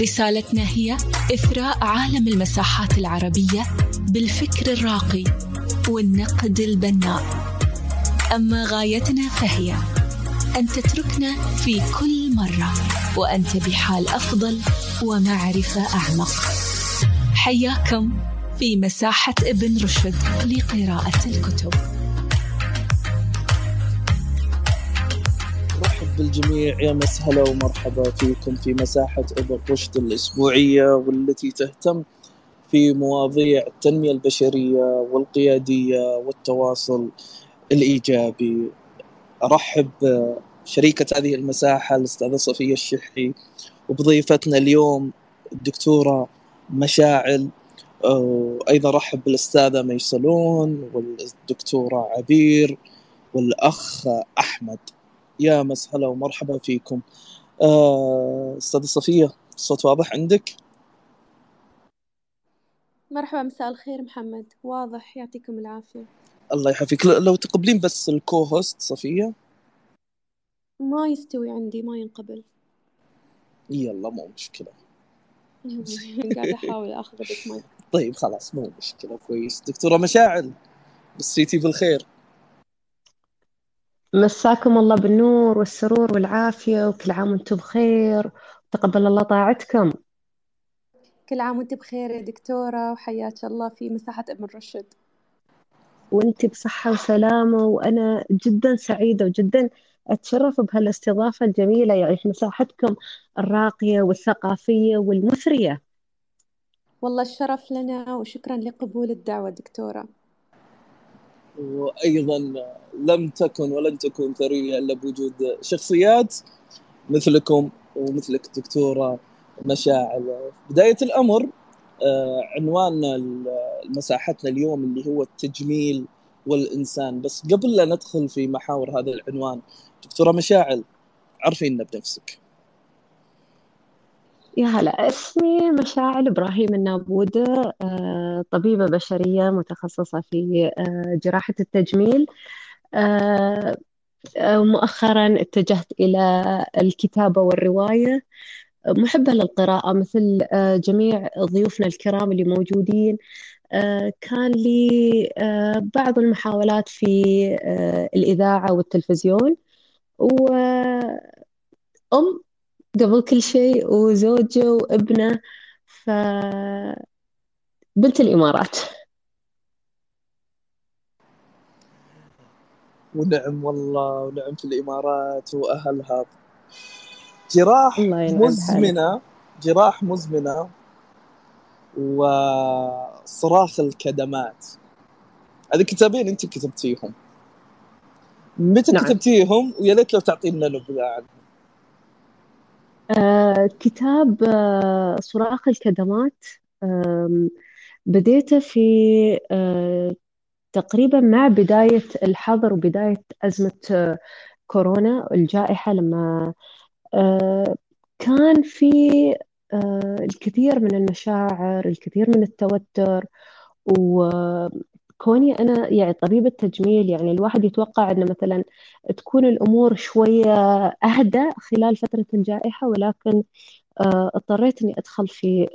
رسالتنا هي إثراء عالم المساحات العربية بالفكر الراقي والنقد البناء. أما غايتنا فهي أن تتركنا في كل مرة وأنت بحال أفضل ومعرفة أعمق. حياكم في مساحة ابن رشد لقراءة الكتب. رحب بالجميع يا مسهلا ومرحبا فيكم في مساحة ابن رشد الأسبوعية والتي تهتم في مواضيع التنمية البشرية والقيادية والتواصل الإيجابي. أرحب شريكة هذه المساحة الأستاذة صفية الشحي وبضيفتنا اليوم الدكتورة مشاعل. وأيضا رحب بالأستاذة ميسلون والدكتورة عبير والأخ أحمد. يا مسهلا ومرحبا فيكم. أستاذة صفية الصوت واضح عندك؟ مرحبا مساء الخير محمد. واضح يعطيكم العافية. الله يحفيك. لو تقبلين بس الكو هوست صفية. ما يستوي عندي ما ينقبل. يلا مو مشكلة. قاعدة أحاول ما طيب خلاص مو مشكلة كويس. دكتورة مشاعل مسيتي بالخير. مساكم الله بالنور والسرور والعافية وكل عام وأنتم بخير. تقبل الله طاعتكم. كل عام وانت بخير يا دكتورة وحياك الله في مساحة ابن رشد. وانت بصحة وسلامة وأنا جدا سعيدة وجدا أتشرف بهالاستضافة الجميلة يعني في مساحتكم الراقية والثقافية والمثرية. والله الشرف لنا وشكرا لقبول الدعوة دكتورة. وأيضا لم تكن ولن تكون ثرية إلا بوجود شخصيات مثلكم ومثلك دكتورة مشاعل. بداية الأمر عنوان مساحتنا اليوم اللي هو التجميل والإنسان. بس قبل لا ندخل في محاور هذا العنوان دكتورة مشاعل عرفينا بنفسك. يا هلا اسمي مشاعل إبراهيم النابودة طبيبة بشرية متخصصة في جراحة التجميل. مؤخرا اتجهت إلى الكتابة والرواية. محبة للقراءة مثل جميع ضيوفنا الكرام اللي موجودين. كان لي بعض المحاولات في الإذاعة والتلفزيون. وأم قبل كل شيء وزوجة وابنة ف بنت الإمارات. ونعم والله ونعم في الإمارات وأهلها. جراح مزمنة جراح مزمنة وصراخ الكدمات. هذه كتابين انت كتبتيهم. متى نعم. كتبتيهم؟ ويا ليت لو تعطينا نبذه عنهم آه كتاب آه صراخ الكدمات. بديته في آه تقريبا مع بداية الحظر وبداية أزمة كورونا الجائحة لما كان في الكثير من المشاعر الكثير من التوتر وكوني أنا يعني طبيبة تجميل يعني الواحد يتوقع أن مثلا تكون الأمور شوية أهدى خلال فترة الجائحة ولكن آه، اضطريت إني أدخل في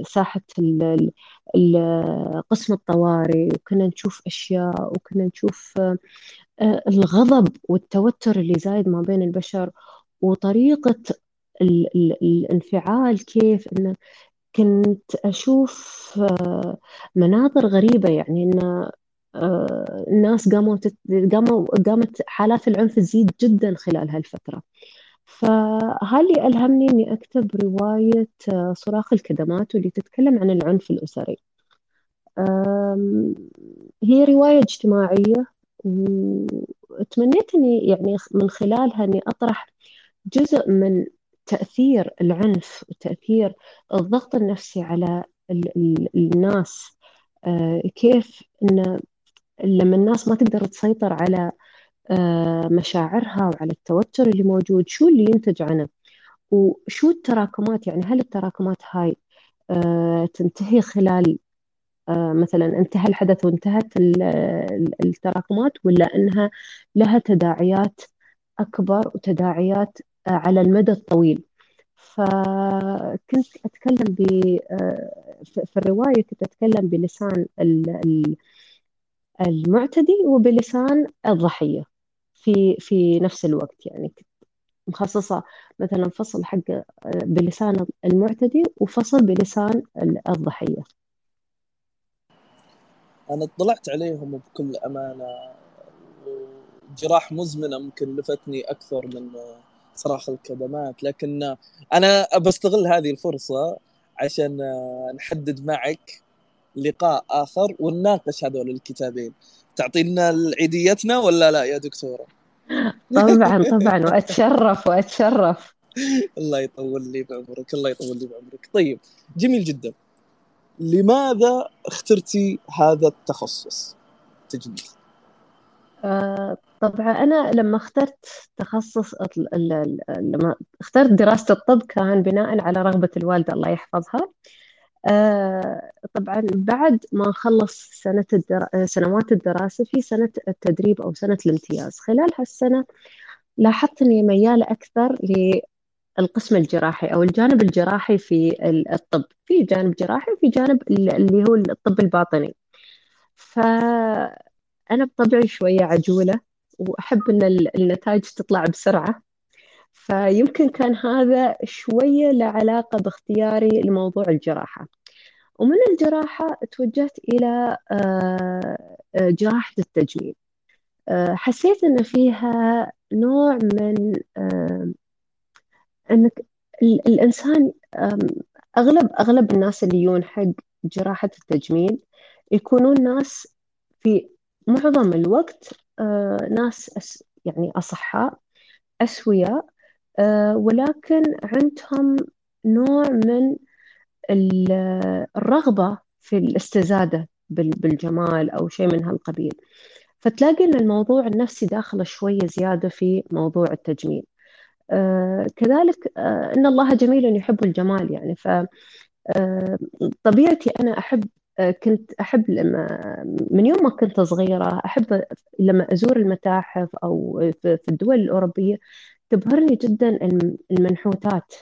ال- قسم الطوارئ وكنا نشوف أشياء وكنا نشوف آه، الغضب والتوتر اللي زايد ما بين البشر ال- الانفعال كيف إنه كنت أشوف آه، مناظر غريبة يعني إن آه، الناس قاموا تت... قاموا قامت حالات العنف تزيد جدا خلال هالفترة. فهاللي ألهمني إني أكتب رواية آه، صراخ الكدمات واللي تتكلم عن العنف الأسري. هي رواية اجتماعية وتمنيت إني يعني من خلالها إني أطرح جزء من تأثير العنف وتأثير الضغط النفسي على ال ال الناس. آه، كيف إن لما الناس ما تقدر تسيطر على آه، مشاعرها وعلى التوتر اللي موجود شو اللي ينتج عنه؟ وشو التراكمات؟ يعني هل التراكمات هاي آه، تنتهي خلال مثلا انتهى الحدث وانتهت التراكمات ولا إنها لها تداعيات أكبر وتداعيات على المدى الطويل؟ فكنت أتكلم ب في الرواية كنت أتكلم بلسان المعتدي وبلسان الضحية في في نفس الوقت. يعني مخصصة مثلا فصل حق بلسان المعتدي وفصل بلسان الضحية. أنا اطلعت عليهم بكل أمانة جراح مزمنة ممكن لفتني أكثر من صراخ الكدمات لكن أنا بستغل هذه الفرصة عشان نحدد معك لقاء آخر ونناقش هذول الكتابين. تعطينا عيديتنا ولا لا يا دكتورة؟ طبعا طبعا. وأتشرف وأتشرف. الله يطول لي بعمرك الله يطول لي بعمرك. طيب جميل جدا. لماذا اخترتي هذا التخصص؟ تجميل. آه طبعا أنا لما اخترت تخصص لما اخترت دراسة الطب كان بناء على رغبة الوالدة الله يحفظها. طبعا بعد ما نخلص سنة الدرا... سنوات الدراسة في سنة التدريب أو سنة الامتياز. خلال هالسنة لاحظت إني ميالة أكثر للقسم الجراحي أو الجانب الجراحي في الطب. في جانب جراحي وفي جانب اللي هو الطب الباطني. فأنا بطبعي شوية عجولة وأحب أن النتائج تطلع بسرعة. فيمكن كان هذا شوية له علاقة باختياري لموضوع الجراحة. ومن الجراحة توجهت إلى آه، آه، جراحة التجميل. آه، حسيت أن فيها نوع من أنك الإنسان أغلب أغلب الناس اللي يجون حق جراحة التجميل يكونون ناس في معظم الوقت ناس يعني أصحاء أسوياء ولكن عندهم نوع من الرغبة في الاستزادة بالجمال أو شيء من هالقبيل. فتلاقي أن الموضوع النفسي داخله شوية زيادة في موضوع التجميل. آه، كذلك إن الله جميل يحب الجمال يعني. ف طبيعتي أنا أحب كنت أحب لما من يوم ما كنت صغيرة أحب لما أزور المتاحف أو في الدول الأوروبية تبهرني جدا المنحوتات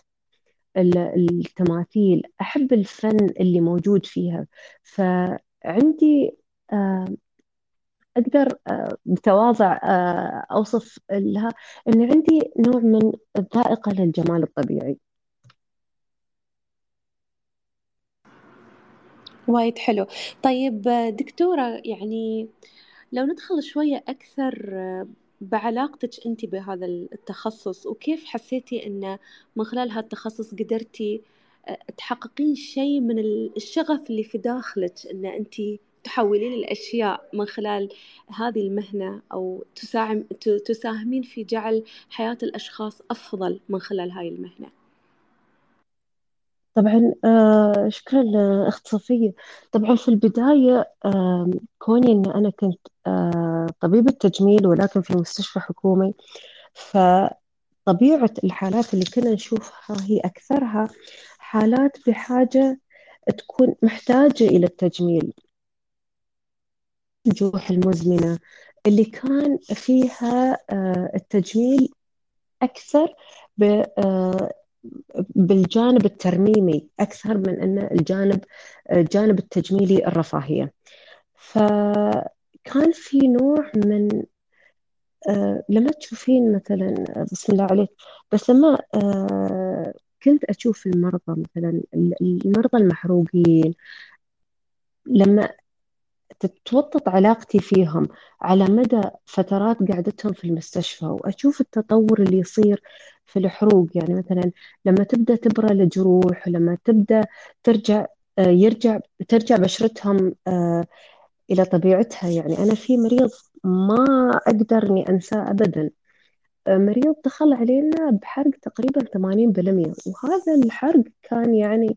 التماثيل. أحب الفن اللي موجود فيها. فعندي آه، أقدر آه، بتواضع آه، أوصف لها أن عندي نوع من الذائقة للجمال الطبيعي. وايد حلو. طيب دكتورة يعني لو ندخل شوية أكثر بعلاقتك أنت بهذا التخصص؟ وكيف حسيتي أن من خلال هذا التخصص قدرتي تحققين شيء من الشغف اللي في داخلك أن أنت تحولين الأشياء من خلال هذه المهنة أو تساهم تساهمين في جعل حياة الأشخاص أفضل من خلال هاي المهنة؟ طبعا آه شكرا أخت صفية. طبعا في البداية كوني أن أنا كنت آه طبيبة تجميل ولكن في مستشفى حكومي فطبيعة الحالات اللي كنا نشوفها هي أكثرها حالات بحاجة تكون محتاجة إلى التجميل. الجروح المزمنة اللي كان فيها آه، التجميل أكثر بالجانب الترميمي أكثر من أن الجانب الجانب التجميلي الرفاهية. فكان في نوع من آه، لما تشوفين مثلا بسم الله عليك بس لما آه، كنت أشوف المرضى مثلا المرضى المحروقين لما تتوطد علاقتي فيهم على مدى فترات قعدتهم في المستشفى وأشوف التطور اللي يصير في الحروق. يعني مثلا لما تبدأ تبرى الجروح ولما تبدأ ترجع آه، يرجع ترجع بشرتهم آه، إلى طبيعتها. يعني أنا في مريض ما أقدر إني أنساه أبدا. آه، مريض دخل علينا بحرق تقريبا 80% وهذا الحرق كان يعني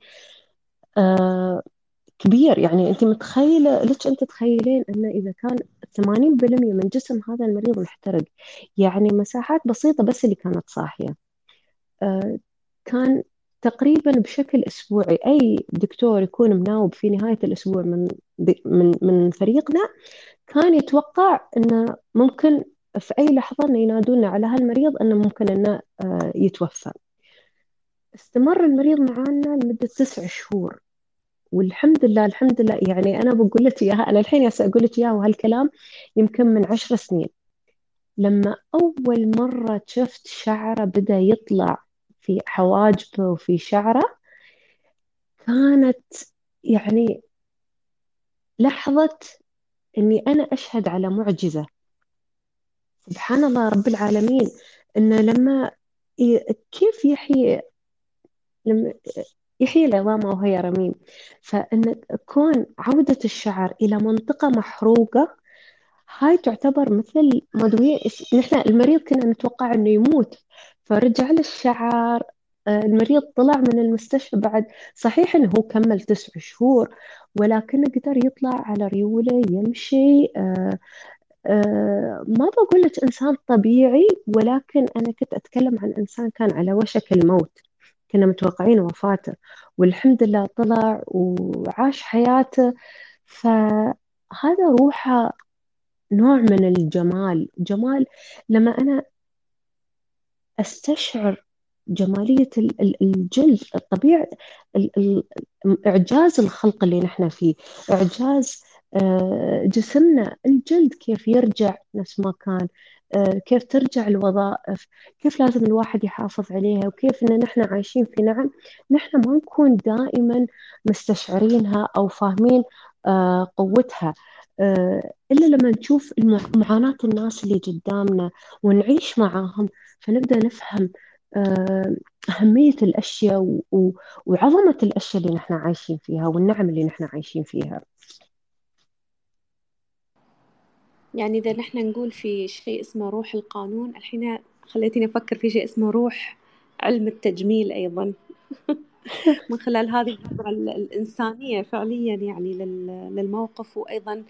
كبير. يعني أنت متخيلة لك أنت تخيلين أن إذا كان 80% من جسم هذا المريض محترق؟ يعني مساحات بسيطة بس اللي كانت صاحية. آه، كان تقريبا بشكل أسبوعي. أي دكتور يكون مناوب في نهاية الأسبوع من من من فريقنا كان يتوقع أنه ممكن في أي لحظة أنه ينادونا على هالمريض أنه ممكن أنه آه، يتوفى. استمر المريض معنا لمدة تسع شهور. والحمد لله الحمد لله. يعني أنا بقول لك إياها أنا الحين أقول لك إياها وهالكلام يمكن من عشر سنين. لما أول مرة شفت شعره بدأ يطلع في حواجبه وفي شعره كانت يعني لحظة إني أنا أشهد على معجزة. سبحان الله رب العالمين. إنه لما كيف يحيي؟ لما يحيي العظام وهي رميم فإن كون عودة الشعر إلى منطقة محروقة هاي تعتبر مثل مدوية نحن المريض كنا نتوقع إنه يموت. فرجع له الشعر آه، المريض طلع من المستشفى بعد صحيح إنه هو كمل تسع شهور ولكنه قدر يطلع على ريوله يمشي آه، آه، ما بقول لك إنسان طبيعي ولكن أنا كنت أتكلم عن إنسان كان على وشك الموت. كنا متوقعين وفاته والحمد لله طلع وعاش حياته. فهذا روحه نوع من الجمال جمال لما أنا أستشعر جمالية الجلد الطبيعة إعجاز الخلق اللي نحن فيه إعجاز آه، جسمنا الجلد كيف يرجع نفس ما كان. كيف ترجع الوظائف كيف لازم الواحد يحافظ عليها وكيف إن نحن عايشين في نعم نحن ما نكون دائما مستشعرينها أو فاهمين آه، قوتها إلا لما نشوف معاناة الناس اللي قدامنا ونعيش معاهم فنبدأ نفهم أهمية الأشياء وعظمة الأشياء اللي نحن عايشين فيها والنعم اللي نحن عايشين فيها. يعني إذا نحن نقول في شيء اسمه روح القانون الحين خليتني أفكر في شيء اسمه روح علم التجميل أيضا. من خلال هذه النظرة الإنسانية فعليا يعني للموقف وأيضا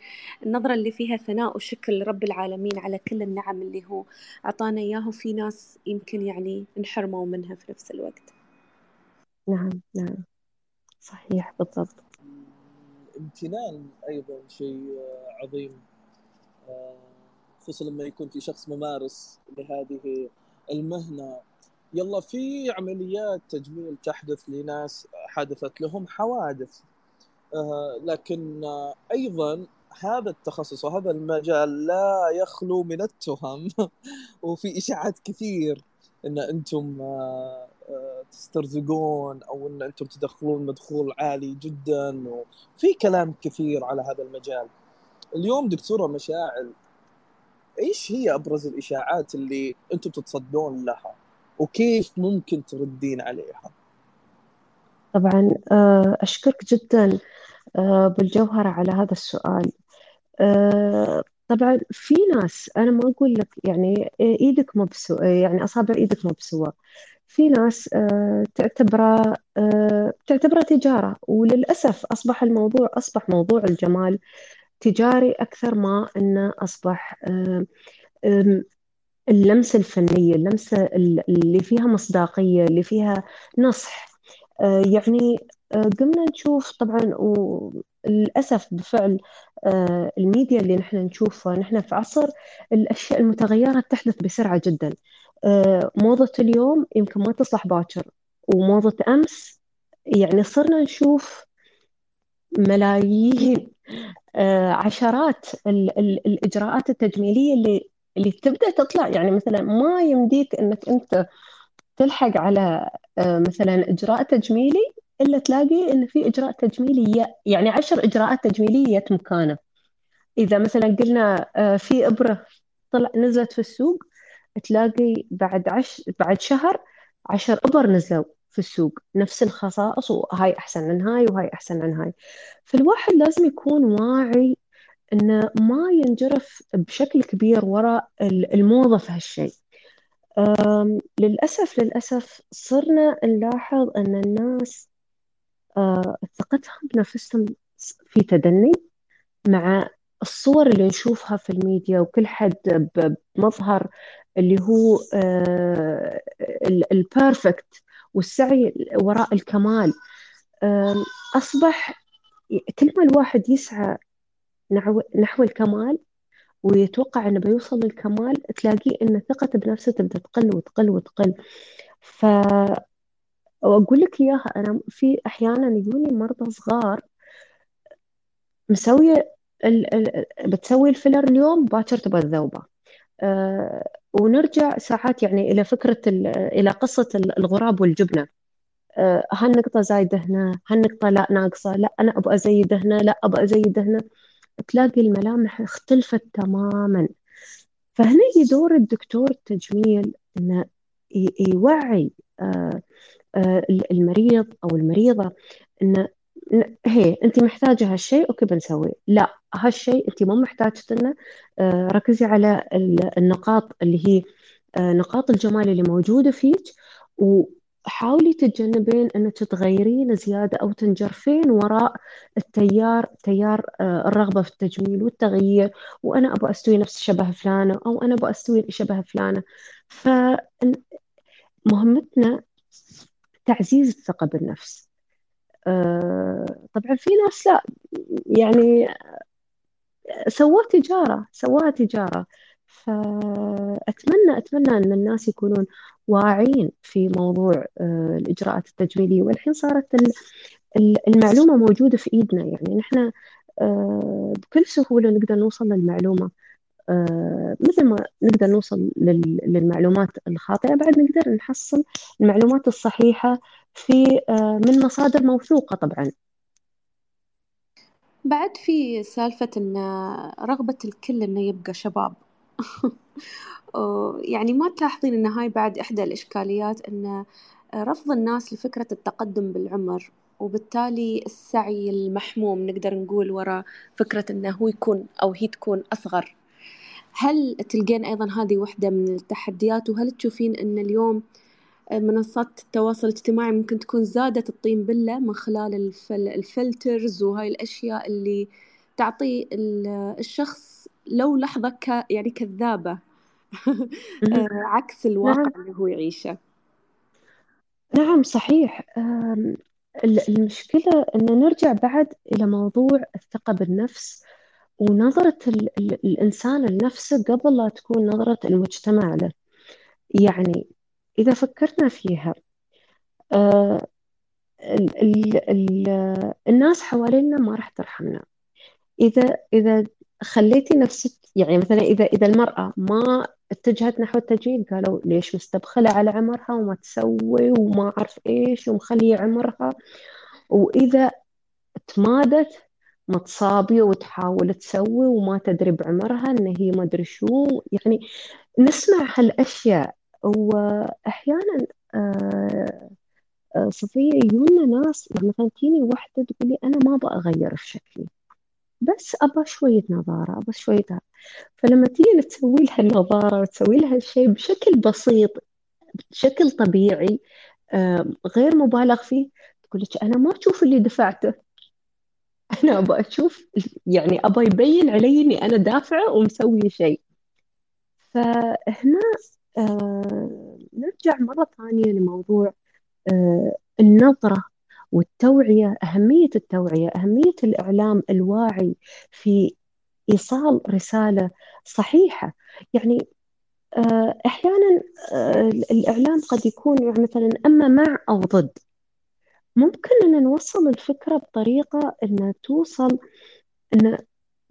النظرة اللي فيها ثناء وشكر لرب العالمين على كل النعم اللي هو أعطانا إياها وفي ناس يمكن يعني انحرموا منها في نفس الوقت. نعم نعم. صحيح بالضبط. امتنان أيضا شيء عظيم. خصوصا لما يكون في شخص ممارس لهذه المهنة. يلا في عمليات تجميل تحدث لناس حدثت لهم حوادث. آه لكن آه أيضا هذا التخصص وهذا المجال لا يخلو من التهم. وفي إشاعات كثير إن أنتم آه تسترزقون أو إن أنتم تدخلون مدخول عالي جدا. وفي كلام كثير على هذا المجال. اليوم دكتورة مشاعل إيش هي أبرز الإشاعات اللي أنتم تتصدون لها؟ وكيف ممكن تردين عليها؟ طبعا آه، أشكرك جدا آه، بالجوهرة على هذا السؤال. آه، طبعا في ناس أنا ما أقول لك يعني إيدك مو يعني أصابع إيدك مو بسوا في ناس تعتبرة تعتبرة تجارة وللأسف أصبح الموضوع أصبح موضوع الجمال تجاري أكثر ما أنه أصبح اللمسة الفنية اللمسة اللي فيها مصداقية اللي فيها نصح. آه، يعني آه، قمنا نشوف طبعا وللأسف بفعل آه، الميديا اللي نحن نشوفها نحن في عصر الأشياء المتغيرة تحدث بسرعة جدا. موضة اليوم يمكن ما تصلح باكر وموضة أمس يعني صرنا نشوف ملايين عشرات الإجراءات التجميلية اللي اللي تبدأ تطلع. يعني مثلا ما يمديك إنك أنت تلحق على آه، مثلا إجراء تجميلي إلا تلاقي إن في إجراء تجميلي يعني عشر إجراءات تجميلية يتم مكانة. إذا مثلا قلنا آه، في إبرة طلع نزلت في السوق تلاقي بعد عش بعد شهر عشر إبر نزلوا. في السوق نفس الخصائص وهاي أحسن من هاي وهاي أحسن من هاي. فالواحد لازم يكون واعي إنه ما ينجرف بشكل كبير وراء الموضة في هالشيء. للأسف للأسف صرنا نلاحظ أن الناس ثقتهم بنفسهم في تدني مع الصور اللي نشوفها في الميديا وكل حد بمظهر اللي هو البيرفكت والسعي وراء الكمال. أصبح كل ما الواحد يسعى نحو الكمال ويتوقع إنه بيوصل للكمال تلاقيه إن ثقته بنفسه تبدأ تقل وتقل وتقل. ف وأقول لك إياها أنا في أحيانا يجوني مرضى صغار مسوية ال... ال... بتسوي الفيلر اليوم باكر تبغى الذوبة. أه ونرجع ساعات يعني إلى فكرة ال... إلى قصة الغراب والجبنة. أه هالنقطه زايدة هنا؟ هالنقطه لا ناقصة؟ لا أنا أبغى أزيد هنا لا أبغى أزيد هنا. تلاقي الملامح اختلفت تماما. فهنا دور الدكتور التجميل انه يوعي آه، آه، المريض أو المريضة انه هي انت محتاجة هالشيء أوكي بنسويه؟ لا هالشيء انت مو محتاجتنه آه، ركزي على النقاط اللي هي نقاط الجمال اللي موجودة فيك حاولي تتجنبين انك تتغيرين زيادة أو تنجرفين وراء التيار تيار آه، الرغبة في التجميل والتغيير وأنا أبغى استوي نفس شبه فلانة أو أنا أبغى استوي شبه فلانة. فمهمتنا تعزيز الثقة بالنفس. آه، طبعا في ناس لا يعني سووا تجارة سواها تجارة. فأتمنى أتمنى أن الناس يكونون واعين في موضوع آه، الإجراءات التجميلية والحين صارت المعلومة موجودة في إيدنا. يعني نحن آه، بكل سهولة نقدر نوصل للمعلومة آه، مثل ما نقدر نوصل للمعلومات الخاطئة. بعد نقدر نحصل المعلومات الصحيحة في من مصادر موثوقة طبعا. بعد في سالفة إن رغبة الكل إنه يبقى شباب. يعني ما تلاحظين إن هاي بعد إحدى الإشكاليات إن رفض الناس لفكرة التقدم بالعمر وبالتالي السعي المحموم نقدر نقول وراء فكرة إنه هو يكون أو هي تكون أصغر. هل تلقين أيضا هذه وحدة من التحديات وهل تشوفين إن اليوم منصات التواصل الاجتماعي ممكن تكون زادت الطين بلة من خلال الفل الفلترز وهاي الأشياء اللي تعطي الشخص لو لحظة ك يعني كذابة. آه، عكس الواقع نعم. اللي هو يعيشه. نعم صحيح. المشكلة أن نرجع بعد إلى موضوع الثقة بالنفس ونظرة ال ال الإنسان لنفسه قبل لا تكون نظرة المجتمع له. يعني إذا فكرنا فيها آه ال ال ال الناس حوالينا ما راح ترحمنا. إذا إذا خليتي نفسك يعني مثلا إذا إذا المرأة ما اتجهت نحو التجميل قالوا ليش مستبخلة على عمرها وما تسوي وما أعرف إيش ومخلية عمرها؟ وإذا تمادت متصابية وتحاول تسوي وما تدري بعمرها إن هي ما أدري شو يعني نسمع هالأشياء. وأحيانا آه، آه، صفية يجونا ناس مثلا تجيني واحدة تقول لي أنا ما أبغى أغير في شكلي بس أبغى شوية نظارة أبغى شوية فلما تيجي تسوي لها النظارة وتسوي لها الشيء بشكل بسيط بشكل طبيعي غير مبالغ فيه تقول لك أنا ما أشوف اللي دفعته. أنا أبغى أشوف يعني أبغى يبين علي إني أنا دافعة ومسوية شيء. فهنا آه نرجع مرة ثانية لموضوع آه النظرة والتوعية أهمية التوعية أهمية الإعلام الواعي في إيصال رسالة صحيحة. يعني آه، أحيانا آه، الإعلام قد يكون يعني مثلا أما مع أو ضد. ممكن أن نوصل الفكرة بطريقة أن توصل أن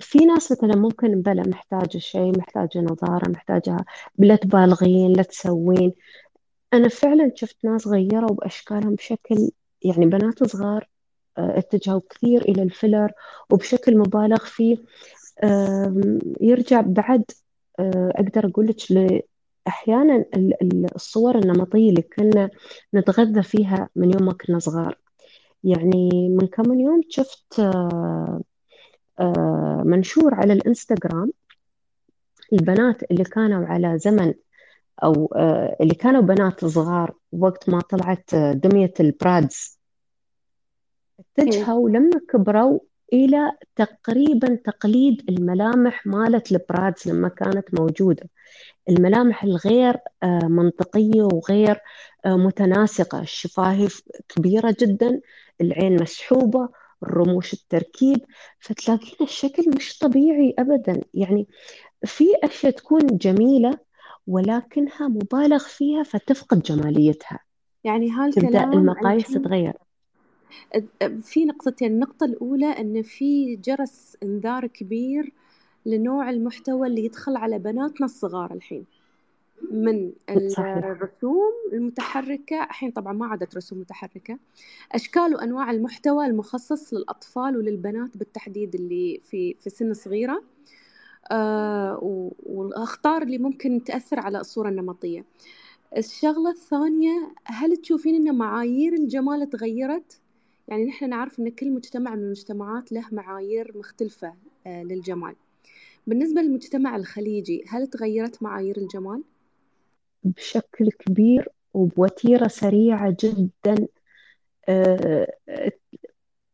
في ناس مثلا ممكن بلا محتاجة شيء محتاجة نظارة محتاجة لا تبالغين لا تسوين. أنا فعلا شفت ناس غيروا بأشكالهم بشكل يعني بنات صغار آه، اتجهوا كثير إلى الفيلر وبشكل مبالغ فيه. يرجع بعد آه، أقدر أقول لك أحيانا الصور النمطية اللي كنا نتغذى فيها من يوم ما كنا صغار. يعني من كم يوم شفت آه، منشور على الإنستغرام. البنات اللي كانوا على زمن أو اللي كانوا بنات صغار وقت ما طلعت دمية البرادز اتجهوا لما كبروا إلى تقريبا تقليد الملامح مالت البرادز لما كانت موجودة. الملامح الغير آه، منطقية وغير آه، متناسقة. الشفايف كبيرة جدا العين مسحوبة الرموش التركيب فتلاقين الشكل مش طبيعي أبدا. يعني في أشياء تكون جميلة ولكنها مبالغ فيها فتفقد جماليتها. يعني تبدأ هالكلام المقاييس الحين تتغير. في نقطتين. النقطة الأولى أن في جرس إنذار كبير لنوع المحتوى اللي يدخل على بناتنا الصغار الحين. من الرسوم المتحركة. الحين طبعا ما عادت رسوم متحركة. أشكال وأنواع المحتوى المخصص للأطفال وللبنات بالتحديد اللي في في سن صغيرة. آه والأخطار اللي ممكن تأثر على الصورة النمطية. الشغلة الثانية هل تشوفين أن معايير الجمال تغيرت؟ يعني نحن نعرف أن كل مجتمع من المجتمعات له معايير مختلفة آه للجمال. بالنسبة للمجتمع الخليجي هل تغيرت معايير الجمال؟ بشكل كبير وبوتيرة سريعة جدا. آه،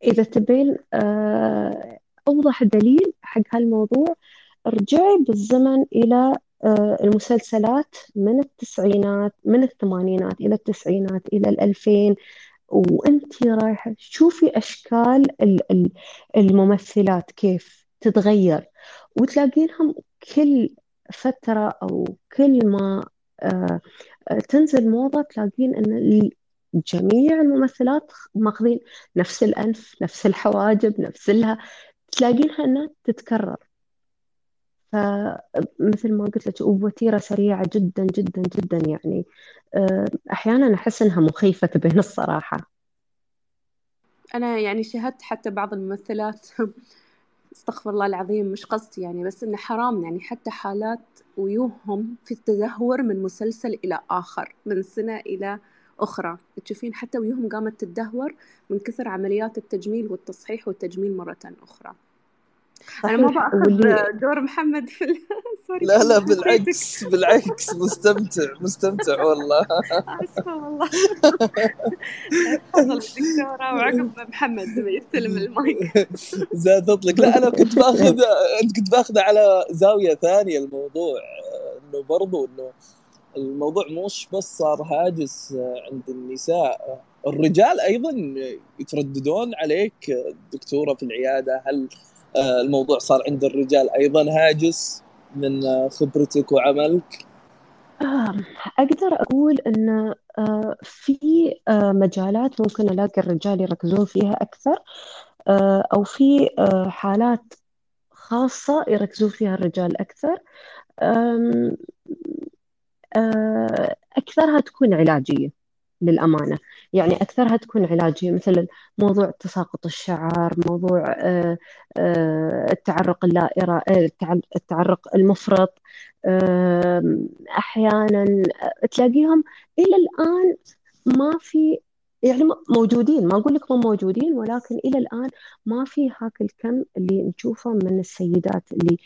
إذا تبين آه، أوضح دليل حق هالموضوع. ارجعي بالزمن إلى آه، المسلسلات من التسعينات من الثمانينات إلى التسعينات إلى الألفين وأنتي رايحة شوفي أشكال الممثلات كيف تتغير وتلاقينهم كل فترة أو كل ما تنزل موضة تلاقين أن جميع الممثلات ماخذين نفس الأنف نفس الحواجب نفس لها تلاقينها أنها تتكرر. فمثل ما قلت لك وبوتيرة سريعة جدا جدا جدا يعني. آه، أحيانا أحس أنها مخيفة تبين الصراحة أنا يعني شاهدت حتى بعض الممثلات استغفر الله العظيم مش قصدي يعني بس إنه حرام يعني حتى حالات ويوهم في التدهور من مسلسل إلى آخر من سنة إلى أخرى. تشوفين حتى ويوهم قامت تدهور من كثر عمليات التجميل والتصحيح والتجميل مرة أخرى. أنا ما بأخذ واللي... دور محمد في سوري لا لا بالعكس بالعكس مستمتع مستمتع والله. اسفه والله. تفضل الدكتوره وعقب محمد يستلم المايك. زادت لك لا أنا كنت بأخذ أنت كنت باخذ على زاوية ثانية الموضوع إنه برضو إنه الموضوع مش بس صار هاجس عند النساء. الرجال أيضا يترددون عليك دكتورة في العيادة. هل الموضوع صار عند الرجال أيضا هاجس من خبرتك وعملك؟ أقدر أقول أن آه، في آه، مجالات ممكن ألاقي الرجال يركزون فيها أكثر آه، أو في حالات خاصة يركزون فيها الرجال أكثر أكثرها تكون علاجية للأمانة. يعني أكثرها تكون علاجية مثلا موضوع تساقط الشعر موضوع آه، آه، التعرق اللائرة آه، التعرق المفرط. أحيانا تلاقيهم إلى الآن ما في يعني موجودين. ما أقول لك موجودين ولكن إلى الآن ما في هاك الكم اللي نشوفه من السيدات اللي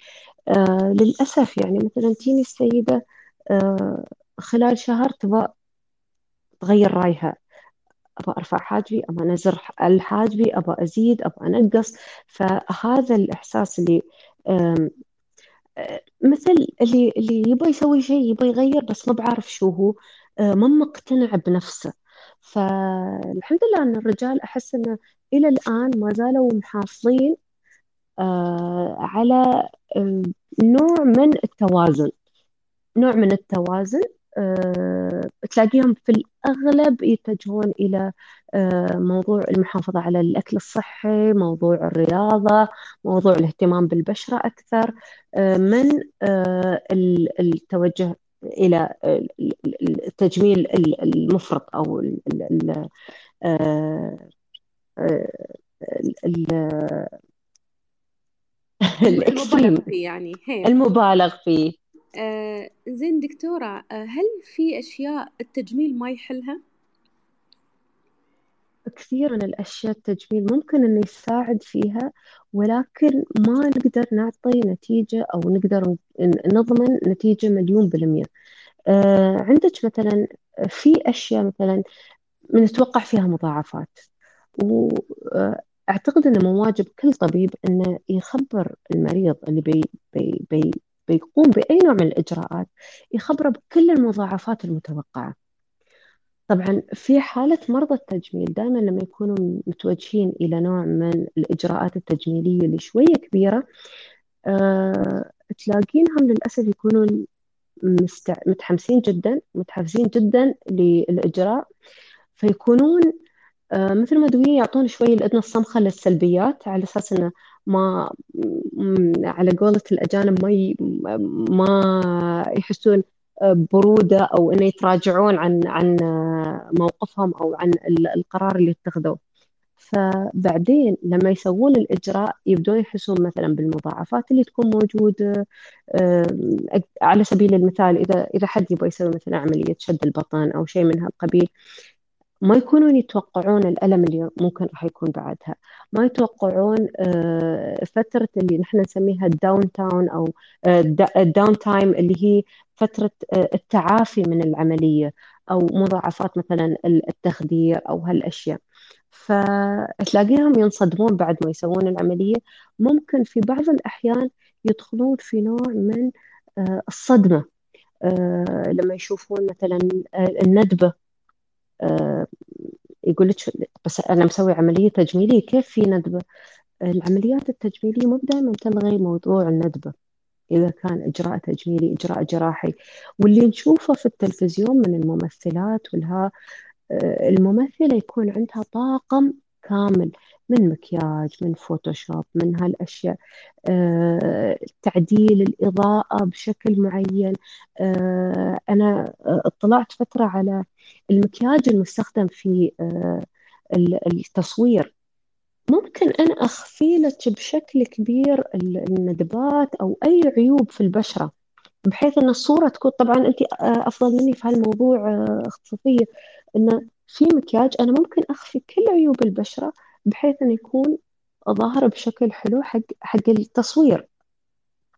للأسف يعني مثلا تيني السيدة خلال شهر تبغى تغير رايها. أبغى أرفع حاجبي أبغى أنزل الحاجبي أبغى أزيد أبغى أنقص. فهذا الإحساس اللي مثل اللي اللي يبغى يسوي شيء يبغى يغير بس ما بعرف شو هو. ما مقتنع بنفسه. فالحمد لله أن الرجال أحس أنه إلى الآن ما زالوا محافظين على نوع من التوازن. نوع من التوازن تلاقيهم في الأغلب يتجهون إلى أه، موضوع المحافظة على الأكل الصحي موضوع الرياضة موضوع الاهتمام بالبشرة أكثر أه، من التوجه إلى التجميل المفرط أو المبالغ فيه يعني. المبالغ فيه آه زين دكتورة آه هل في أشياء التجميل ما يحلها؟ كثير من الأشياء التجميل ممكن إنه يساعد فيها ولكن ما نقدر نعطي نتيجة أو نقدر نضمن نتيجة مليون بالمية آه عندك مثلا في أشياء مثلا نتوقع فيها مضاعفات وأحيانا أعتقد أنه من واجب كل طبيب أنه يخبر المريض اللي بي بي بي بيقوم بأي نوع من الإجراءات يخبره بكل المضاعفات المتوقعة. طبعا في حالة مرضى التجميل دائما لما يكونوا متوجهين إلى نوع من الإجراءات التجميلية اللي شوية كبيرة أه تلاقينهم للأسف يكونوا مستع... متحمسين جدا متحفزين جدا للإجراء فيكونون أه مثل ما تقولين يعطون شوي الأذن الصمخة للسلبيات على أساس أنه ما على قولة الأجانب ما. ما يحسون برودة أو إنه يتراجعون عن عن موقفهم أو عن القرار اللي اتخذوه فبعدين لما يسوون الإجراء يبدون يحسون مثلا بالمضاعفات اللي تكون موجودة على سبيل المثال إذا إذا حد يبغى يسوي مثلا عملية شد البطن أو شيء من هالقبيل ما يكونون يتوقعون الألم اللي ممكن راح يكون بعدها. ما يتوقعون آه، فترة اللي نحن نسميها downtown أو downtime اللي هي فترة آه، التعافي من العملية أو مضاعفات مثلا التخدير أو هالأشياء. فتلاقيهم ينصدمون بعد ما يسوون العملية. ممكن في بعض الأحيان يدخلون في نوع من آه، الصدمة لما يشوفون مثلا الندبة يقول لك بس أنا مسوي عملية تجميلية. كيف في ندبة؟ العمليات التجميلية مو دائما تلغي موضوع الندبة. إذا كان إجراء تجميلي إجراء جراحي. واللي نشوفه في التلفزيون من الممثلات والها آه، الممثلة يكون عندها طاقم كامل. من مكياج من فوتوشوب من هالأشياء. آه، تعديل الإضاءة بشكل معين. آه، أنا اطلعت فترة على المكياج المستخدم في آه، التصوير. ممكن أنا أخفي لك بشكل كبير الندبات أو أي عيوب في البشرة بحيث أن الصورة تكون طبعا أنت آه، أفضل مني في هالموضوع آه، اختصاصية أن في مكياج أنا ممكن أخفي كل عيوب البشرة بحيث أنه يكون ظاهر بشكل حلو حق حق التصوير.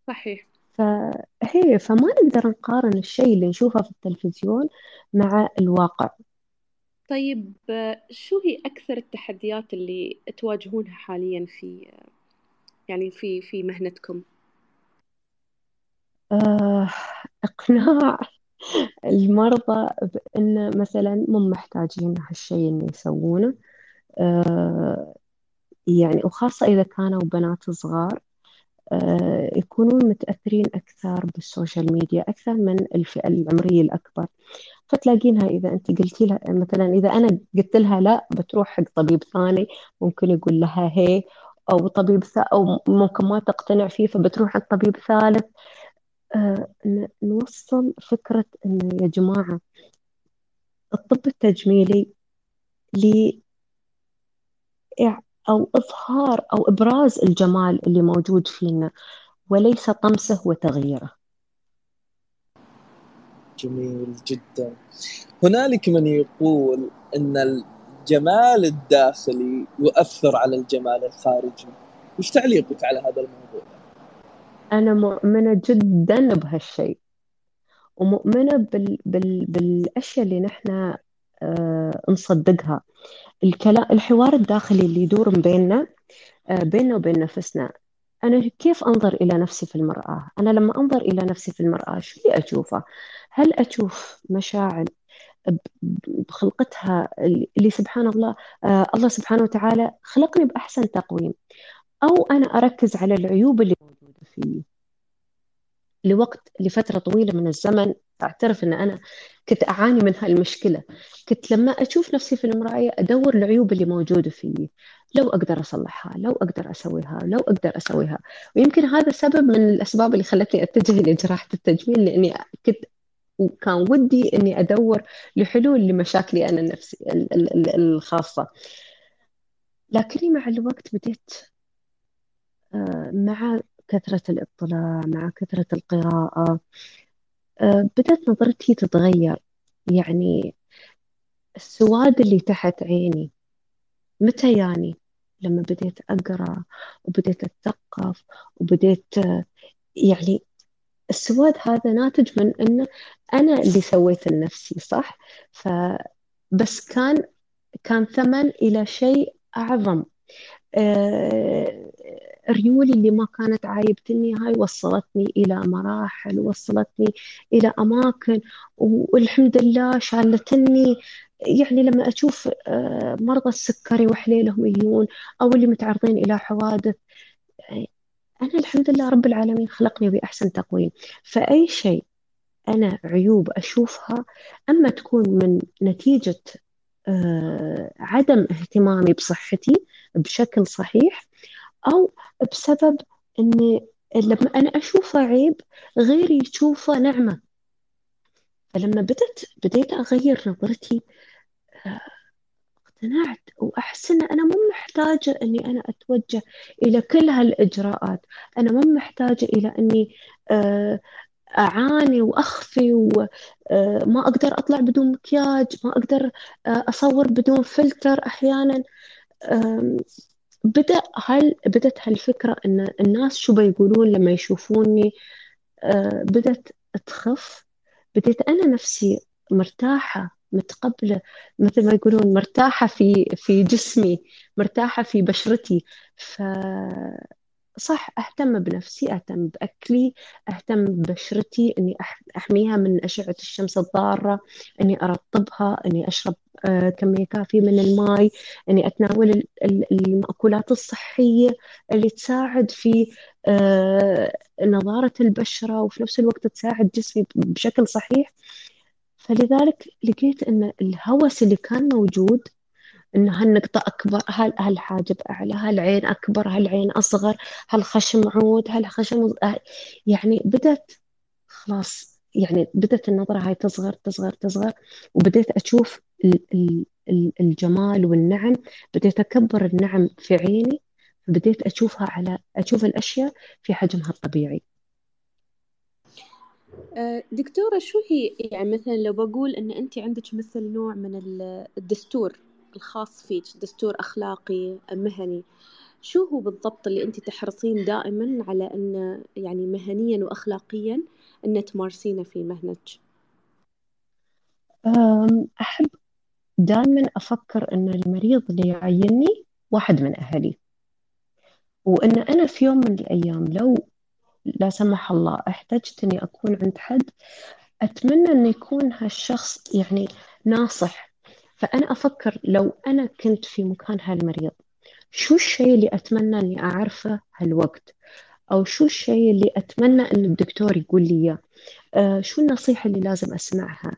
صحيح. فهي فما نقدر نقارن الشيء اللي نشوفه في التلفزيون مع الواقع. طيب شو هي أكثر التحديات اللي تواجهونها حاليا في يعني في في مهنتكم؟ آه، إقناع المرضى بأن مثلا مو محتاجين هالشيء إنه يسوونه. يعني وخاصة إذا كانوا بنات صغار آه، يكونون متأثرين أكثر بالسوشيال ميديا أكثر من الفئة العمرية الأكبر فتلاقينها إذا أنت قلتي لها مثلا إذا أنا قلت لها لا بتروح حق طبيب ثاني ممكن يقول لها هي أو طبيب. أو ممكن ما تقتنع فيه فبتروح عند طبيب ثالث آه نوصل فكرة إنه يا جماعة الطب التجميلي لي أو إظهار أو إبراز الجمال اللي موجود فينا وليس طمسه وتغييره. جميل جدا. هنالك من يقول أن الجمال الداخلي يؤثر على الجمال الخارجي. وش تعليقك على هذا الموضوع؟ أنا مؤمنة جدا بهالشيء ومؤمنة بال... بال... بالأشياء اللي نحن نصدقها الكلام الحوار الداخلي اللي يدور بيننا آه، بيننا وبين نفسنا أنا كيف أنظر إلى نفسي في المرآة؟ أنا لما أنظر إلى نفسي في المرآة شو اللي أشوفه؟ هل أشوف مشاعر بخلقتها اللي سبحان الله آه الله سبحانه وتعالى خلقني بأحسن تقويم أو أنا أركز على العيوب اللي موجودة فيي لوقت لفترة طويلة من الزمن أعترف أن أنا كنت أعاني من هالمشكلة. كنت لما أشوف نفسي في المراية أدور العيوب اللي موجودة فيي. لو أقدر أصلحها لو أقدر أسويها لو أقدر أسويها. ويمكن هذا سبب من الأسباب اللي خلتني أتجه لجراحة التجميل لأني كنت وكان ودي إني أدور لحلول لمشاكلي أنا النفسي الخاصة. لكني مع الوقت بديت آه، مع كثرة الاطلاع مع كثرة القراءة بدأت نظرتي تتغير. يعني السواد اللي تحت عيني متى يعني؟ لما بديت أقرأ وبديت أتثقف وبديت آه، يعني السواد هذا ناتج من أن أنا اللي سويت لنفسي صح؟ ف بس كان كان ثمن إلى شيء أعظم. آه، ريولي اللي ما كانت عايبتني هاي وصلتني إلى مراحل وصلتني إلى أماكن والحمد لله شالتني. يعني لما أشوف آه، مرضى السكري وحليلهم يجون أو اللي متعرضين إلى حوادث أنا الحمد لله رب العالمين خلقني بأحسن تقويم. فأي شيء أنا عيوب أشوفها أما تكون من نتيجة آه، عدم اهتمامي بصحتي بشكل صحيح أو بسبب أني لما أنا أشوفه عيب غيري يشوفه نعمة. فلما بدت بديت أغير نظرتي آه، اقتنعت وأحس أن أنا مو محتاجة أني أنا أتوجه إلى كل هالإجراءات. أنا مو محتاجة إلى أني آه، أعاني وأخفي وما أقدر أطلع بدون مكياج ما أقدر أصور بدون فلتر أحيانا. بدأ هل بدت هالفكرة إن الناس شو بيقولون لما يشوفوني؟ آه، بدت تخف بديت أنا نفسي مرتاحة متقبلة. مثل ما يقولون مرتاحة في في جسمي مرتاحة في بشرتي. ف صح أهتم بنفسي أهتم بأكلي أهتم ببشرتي أني أحميها من أشعة الشمس الضارة أني أرطبها أني أشرب آه، كمية كافية من الماء أني أتناول المأكولات الصحية اللي تساعد في آه، نضارة البشرة وفي نفس الوقت تساعد جسمي بشكل صحيح. فلذلك لقيت أن الهوس اللي كان موجود إنه هالنقطة أكبر هل هالحاجب أعلى هالعين أكبر هالعين أصغر هالخشم عود هالخشم يعني بدت خلاص يعني بدت النظرة هاي تصغر تصغر تصغر وبديت أشوف الجمال والنعم بديت أكبر النعم في عيني فبديت أشوفها على أشوف الأشياء في حجمها الطبيعي. أه، دكتورة شو هي يعني مثلا لو بقول إن انت عندك مثل نوع من الدستور الخاص فيك دستور أخلاقي مهني. شو هو بالضبط اللي أنت تحرصين دائما على أن يعني مهنيا وأخلاقيا أن تمارسينه في مهنتك؟ أحب دائما أفكر أن المريض اللي يعيني واحد من أهلي. وأن أنا في يوم من الأيام لو لا سمح الله احتجت أني أكون عند حد أتمنى أن يكون هالشخص يعني ناصح فأنا أفكر لو أنا كنت في مكان هالمريض شو الشيء اللي أتمنى أني أعرفه هالوقت؟ أو شو الشيء اللي أتمنى أن الدكتور يقول لي إياه؟ آه شو النصيحة اللي لازم أسمعها؟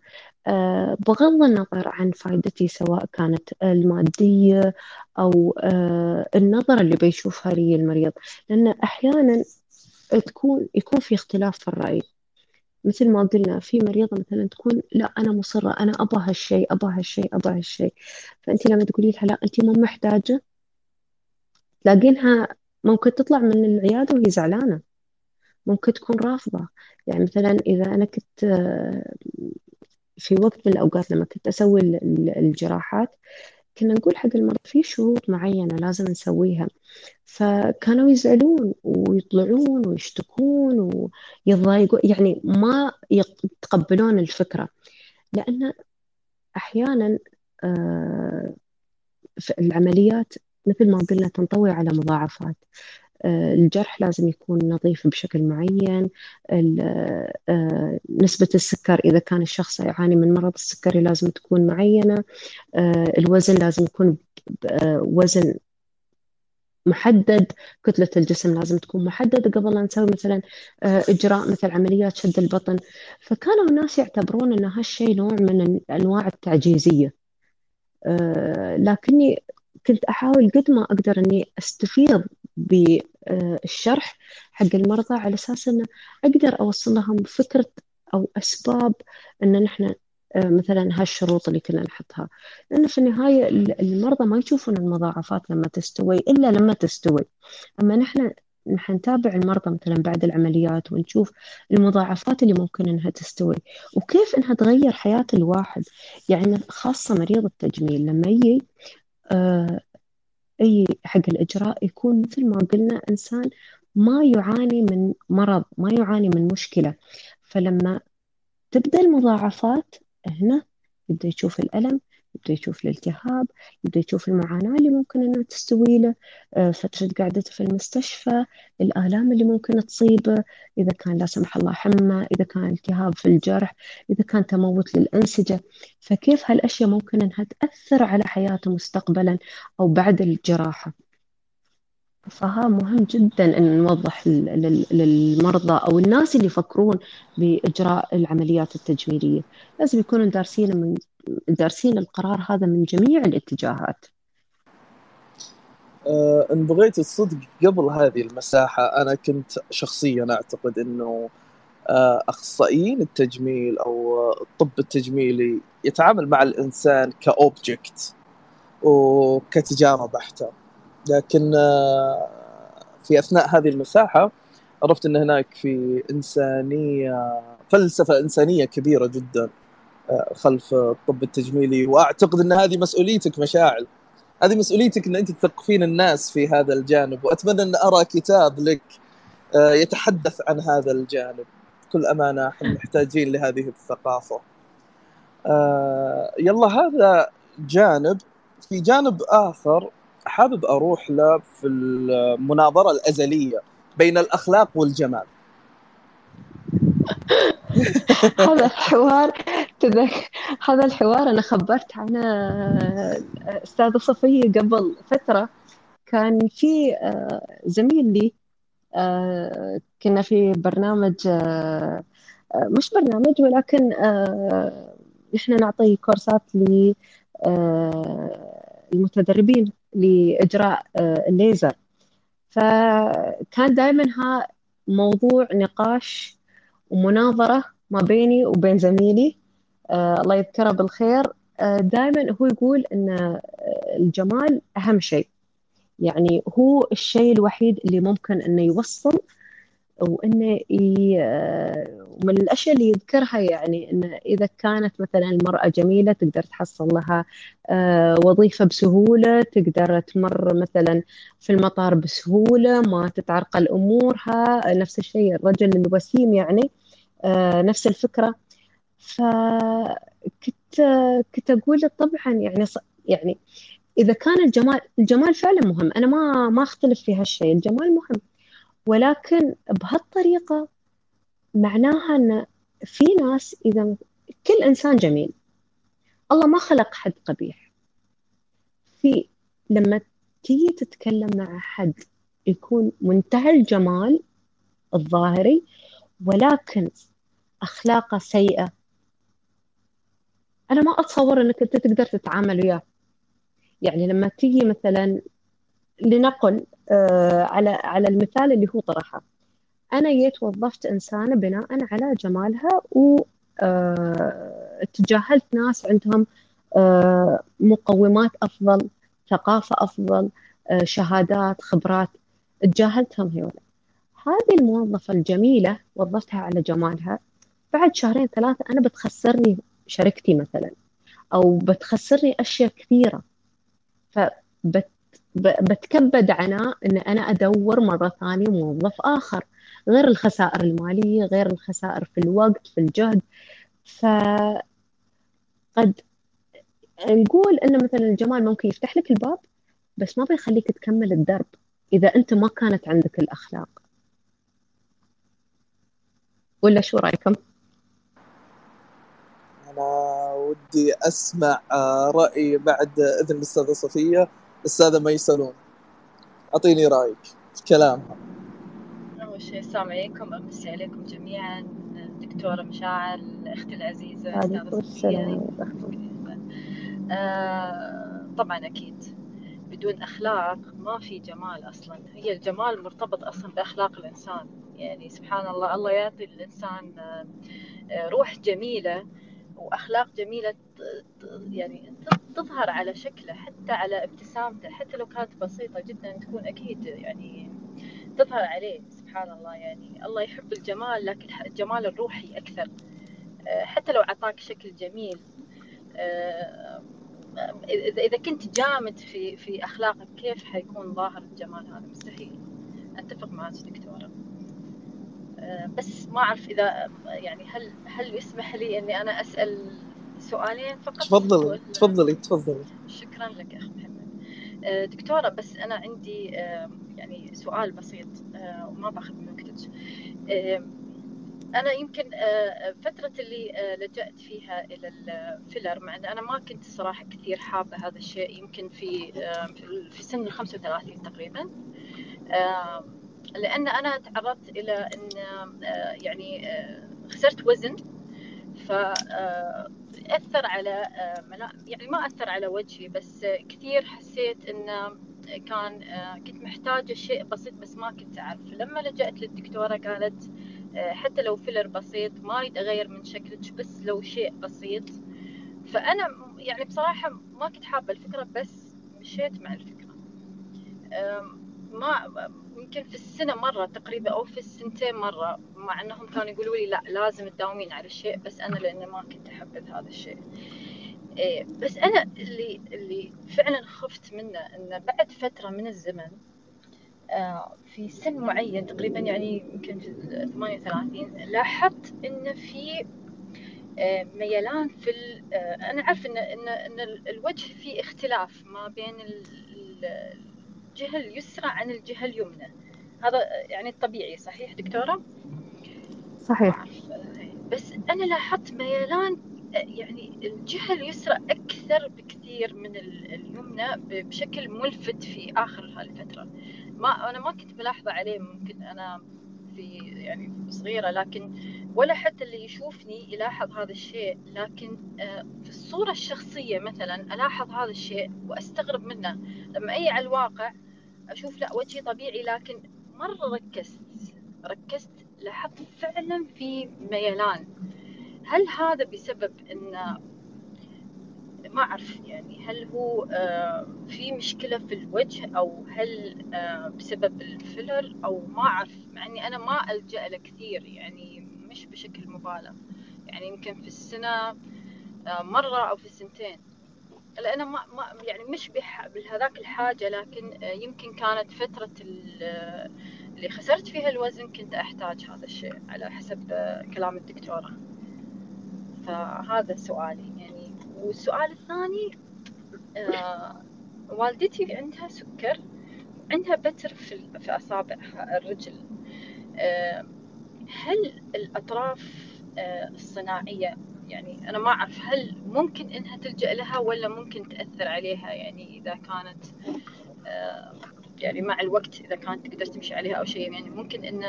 آه بغض النظر عن فائدتي سواء كانت المادية أو آه النظرة اللي بيشوفها لي المريض لأن أحيانا تكون يكون في اختلاف في الرأي. مثل ما قلنا في مريضة مثلا تكون لا أنا مصرة أنا أبغى هالشيء أبغى هالشيء أبغى هالشيء فأنت لما تقولي لها لا أنت مو محتاجة تلاقينها ممكن تطلع من العيادة وهي زعلانة. ممكن تكون رافضة. يعني مثلا إذا أنا كنت آه، في وقت من الأوقات لما كنت أسوي الجراحات كنا نقول حق المرضى في شروط معينة لازم نسويها. فكانوا يزعلون ويطلعون ويشتكون ويضايقون يعني ما يتقبلون الفكرة. لأن أحيانا آه، العمليات مثل ما قلنا تنطوي على مضاعفات. الجرح لازم يكون نظيف بشكل معين. آه، نسبة السكر إذا كان الشخص يعاني من مرض السكري لازم تكون معينة. الوزن لازم يكون وزن محدد. كتلة الجسم لازم تكون محددة قبل لا نسوي مثلا آه، إجراء مثل عمليات شد البطن. فكانوا الناس يعتبرون أن هالشيء نوع من أنواع التعجيزية. آه، لكني كنت أحاول قد ما أقدر أني أستفيض بالشرح حق المرضى على أساس أن أقدر أوصل لهم فكرة أو أسباب أن نحن آه، مثلا هالشروط اللي كنا نحطها. لأن في النهاية المرضى ما يشوفون المضاعفات لما تستوي إلا لما تستوي. أما نحن نحن نتابع المرضى مثلا بعد العمليات ونشوف المضاعفات اللي ممكن إنها تستوي. وكيف إنها تغير حياة الواحد؟ يعني خاصة مريض التجميل لما يجي آه أي حق الإجراء يكون مثل ما قلنا إنسان ما يعاني من مرض ما يعاني من مشكلة. فلما تبدأ المضاعفات هنا يبدأ يشوف الألم. يبدأ يشوف الالتهاب يبدأ يشوف المعاناة اللي ممكن إنها تستوي له آه، فترة قعدته في المستشفى الآلام اللي ممكن تصيبه إذا كان لا سمح الله حمى إذا كان التهاب في الجرح إذا كان تموت للأنسجة. فكيف هالأشياء ممكن إنها تأثر على حياته مستقبلا أو بعد الجراحة؟ فها مهم جدا أن نوضح للمرضى أو الناس اللي يفكرون بإجراء العمليات التجميلية. لازم يكونوا دارسين من دارسين القرار هذا من جميع الاتجاهات. أه إن بغيت الصدق قبل هذه المساحة أنا كنت شخصيا أعتقد إنه أه أخصائيين التجميل أو الطب التجميلي يتعامل مع الإنسان كأوبجكت وكتجاره بحته لكن أه في أثناء هذه المساحة عرفت إن هناك في إنسانية فلسفة إنسانية كبيرة جدا. خلف الطب التجميلي. وأعتقد إن هذه مسؤوليتك مشاعل. هذه مسؤوليتك إن أنت تثقفين الناس في هذا الجانب. وأتمنى إن أرى كتاب لك آه، يتحدث عن هذا الجانب. بكل أمانة إحنا محتاجين لهذه الثقافة. آه، يلا هذا جانب. في جانب آخر حابب أروح له في المناظرة الأزلية بين الأخلاق والجمال. هذا الحوار تذك هذا الحوار أنا خبرت عنه آه، أستاذة صفية قبل فترة. كان في آه، زميل لي آه، كنا في برنامج مش برنامج ولكن نحن نعطي كورسات للمتدربين لإجراء الليزر. فكان دائما ها موضوع نقاش ومناظرة ما بيني وبين زميلي. آه الله يذكره بالخير. آه دائما هو يقول إن آه، الجمال أهم شيء. يعني هو الشيء الوحيد اللي ممكن إنه يوصل وانه آه، من الأشياء اللي يذكرها يعني انه إذا كانت مثلا المرأة جميلة تقدر تحصل لها آه، وظيفة بسهولة تقدر تمر مثلا في المطار بسهولة ما تتعرقل أمورها نفس الشيء الرجل الوسيم يعني نفس الفكرة. فكنت كنت أقول طبعا يعني يعني إذا كان الجمال الجمال فعلا مهم. أنا ما ما أختلف في هالشيء. الجمال مهم. ولكن بهالطريقة معناها إن في ناس إذا كل إنسان جميل الله ما خلق حد قبيح. في لما تيجي تتكلم مع حد يكون منتهى الجمال الظاهري ولكن أخلاقه سيئة. أنا ما أتصور إنك أنت تقدر تتعامل وياه. يعني لما تيجي مثلا لنقل آه على على المثال اللي هو طرحه. أنا جيت وظفت إنسانة بناء على جمالها و آه تجاهلت ناس عندهم آه مقومات أفضل ثقافة أفضل شهادات خبرات تجاهلتهم هذول هذه الموظفة الجميلة وظفتها على جمالها. بعد شهرين ثلاثة أنا بتخسرني شركتي مثلا أو بتخسرني أشياء كثيرة. فبتكبد عناء إن أنا أدور مرة ثانية موظف آخر غير الخسائر المالية غير الخسائر في الوقت في الجهد. فقد نقول إن مثلا الجمال ممكن يفتح لك الباب بس ما بيخليك تكمل الدرب إذا أنت ما كانت عندك الأخلاق. ولا شو رأيكم؟ أنا ودي أسمع آه، رأي بعد إذن الأستاذة صفية. الاستاذه ميسلون أعطيني رأيك في كلامها اول شيء السلام عليكم. امسي عليكم جميعا الدكتوره مشاعر أختي العزيزة أستاذة آه طبعا أكيد. بدون أخلاق ما في جمال أصلا. هي الجمال مرتبط أصلا بأخلاق الإنسان. يعني سبحان الله الله يعطي الإنسان آه، روح جميلة وأخلاق جميلة يعني تظهر على شكله حتى على ابتسامته حتى لو كانت بسيطة جدا تكون أكيد يعني تظهر عليه سبحان الله يعني. الله يحب الجمال لكن الجمال الروحي أكثر. آه، حتى لو أعطاك شكل جميل. آه، اذا كنت جامد في في أخلاقك كيف حيكون ظاهر الجمال هذا؟ مستحيل. أتفق معك دكتورة. بس ما أعرف إذا يعني هل هل يسمح لي إني أنا أسأل سؤالين فقط؟ تفضلي تفضلي تفضلي. شكرا لك اخ محمد. آه، دكتورة بس أنا عندي آه، يعني سؤال بسيط آه، وما باخذ من وقتك أنا يمكن فترة اللي لجأت فيها إلى الفيلر مع إن أنا ما كنت صراحة كثير حابة هذا الشيء يمكن في في سن ال 35 تقريبا. لأن أنا تعرضت إلى أن يعني خسرت وزن ف أثر على آه، يعني ما أثر على وجهي بس كثير حسيت إنه كان آه، كنت محتاجة شيء بسيط بس ما كنت أعرف لما لجأت للدكتورة قالت آه، حتى لو فيلر بسيط ما أريد أغير من شكلك بس لو شيء بسيط. فأنا يعني بصراحة ما كنت حابة الفكرة بس مشيت مع الفكرة. ما يمكن في السنة مرة تقريبا أو في السنتين مرة مع أنهم كانوا يقولوا لي لا لازم تداومين على الشيء بس أنا لأني ما كنت أحبذ هذا الشيء. إيه بس أنا اللي اللي فعلا خفت منه أنه بعد فترة من الزمن آه في سن معين تقريبا يعني يمكن في 38 لاحظت أن في آه ميلان في آه أنا أعرف أن أن أن الوجه فيه اختلاف ما بين الجهة اليسرى عن الجهة اليمنى هذا يعني الطبيعي صحيح دكتورة؟ صحيح. بس أنا لاحظت ميلان يعني الجهة اليسرى أكثر بكثير من اليمنى بشكل ملفت في آخر هالفترة. ما أنا ما كنت ملاحظة عليه ممكن أنا في يعني صغيرة لكن ولا حتى اللي يشوفني يلاحظ هذا الشيء لكن آه، في الصورة الشخصية مثلا ألاحظ هذا الشيء وأستغرب منه. لما أجي على الواقع أشوف لا وجهي طبيعي لكن مرة ركزت ركزت لاحظت فعلا في ميلان. هل هذا بسبب إن ما أعرف يعني هل هو آه، في مشكلة في الوجه أو هل آه، بسبب الفيلر أو ما أعرف مع إني أنا ما ألجأ له كثير يعني. مش بشكل مبالغ. يعني يمكن في السنة آه، مرة أو في السنتين. لأن ما, ما يعني مش بهذاك الحاجة لكن آه، يمكن كانت فترة اللي خسرت فيها الوزن كنت أحتاج هذا الشيء على حسب آه، كلام الدكتورة. فهذا سؤالي. يعني والسؤال الثاني والدتي عندها سكر عندها بتر في, في أصابع الرجل. هل الأطراف آه الصناعية يعني أنا ما أعرف هل ممكن إنها تلجأ لها ولا ممكن تأثر عليها؟ يعني إذا كانت آه، يعني مع الوقت إذا كانت تقدر تمشي عليها أو شيء يعني ممكن إن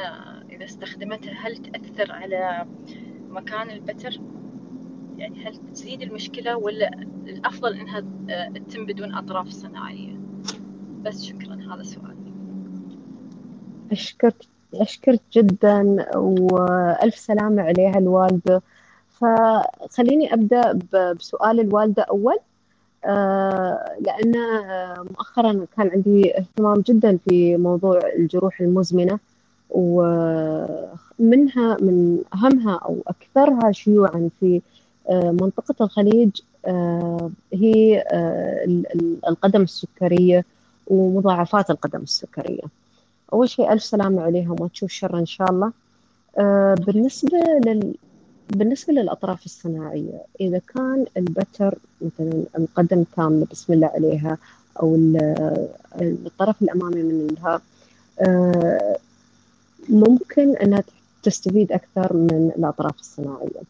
إذا استخدمتها هل تأثر على مكان البتر؟ يعني هل تزيد المشكلة ولا الأفضل إنها آه، تتم بدون أطراف صناعية؟ بس شكرا هذا سؤالي. أشكرك. أشكرك جدا وألف سلامة عليها الوالدة. فخليني أبدأ بسؤال الوالدة أول. آه، لأن مؤخرا كان عندي اهتمام جدا في موضوع الجروح المزمنة ومنها من أهمها أو أكثرها شيوعا في آه، منطقة الخليج آه، هي القدم السكرية ومضاعفات القدم السكرية. أول شيء ألف سلامة عليهم وتشوف شر إن شاء الله. بالنسبة لل بالنسبة للأطراف الصناعية إذا كان البتر مثلا القدم كاملة بسم الله عليها أو الطرف الأمامي منها آه، ممكن أنها تستفيد أكثر من الأطراف الصناعية.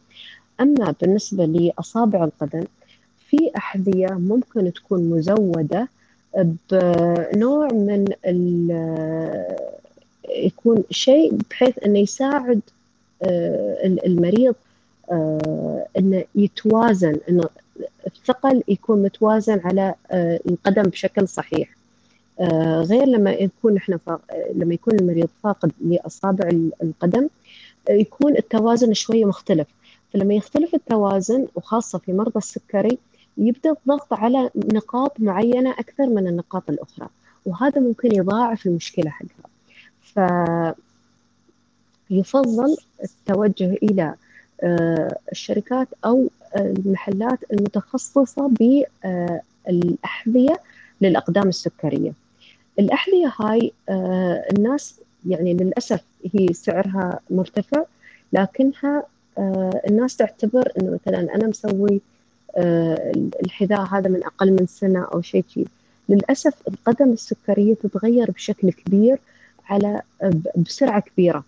أما بالنسبة لأصابع القدم في أحذية ممكن تكون مزودة بنوع من يكون شيء بحيث أنه يساعد آه، المريض آه، إنه يتوازن إنه الثقل يكون متوازن على آه، القدم بشكل صحيح. غير لما يكون إحنا لما يكون المريض فاقد لأصابع القدم يكون التوازن شوية مختلف. فلما يختلف التوازن وخاصة في مرضى السكري يبدأ الضغط على نقاط معينة أكثر من النقاط الأخرى وهذا ممكن يضاعف المشكلة حقها. فيفضل التوجه إلى آه، الشركات أو المحلات المتخصصة بالأحذية للأقدام السكرية. الأحذية هاي آه، الناس يعني للأسف هي سعرها مرتفع لكنها آه، الناس تعتبر أنه مثلا أنا مسوي الحذاء هذا من أقل من سنة أو شيء للأسف القدم السكرية تتغير بشكل كبير على بسرعة كبيرة.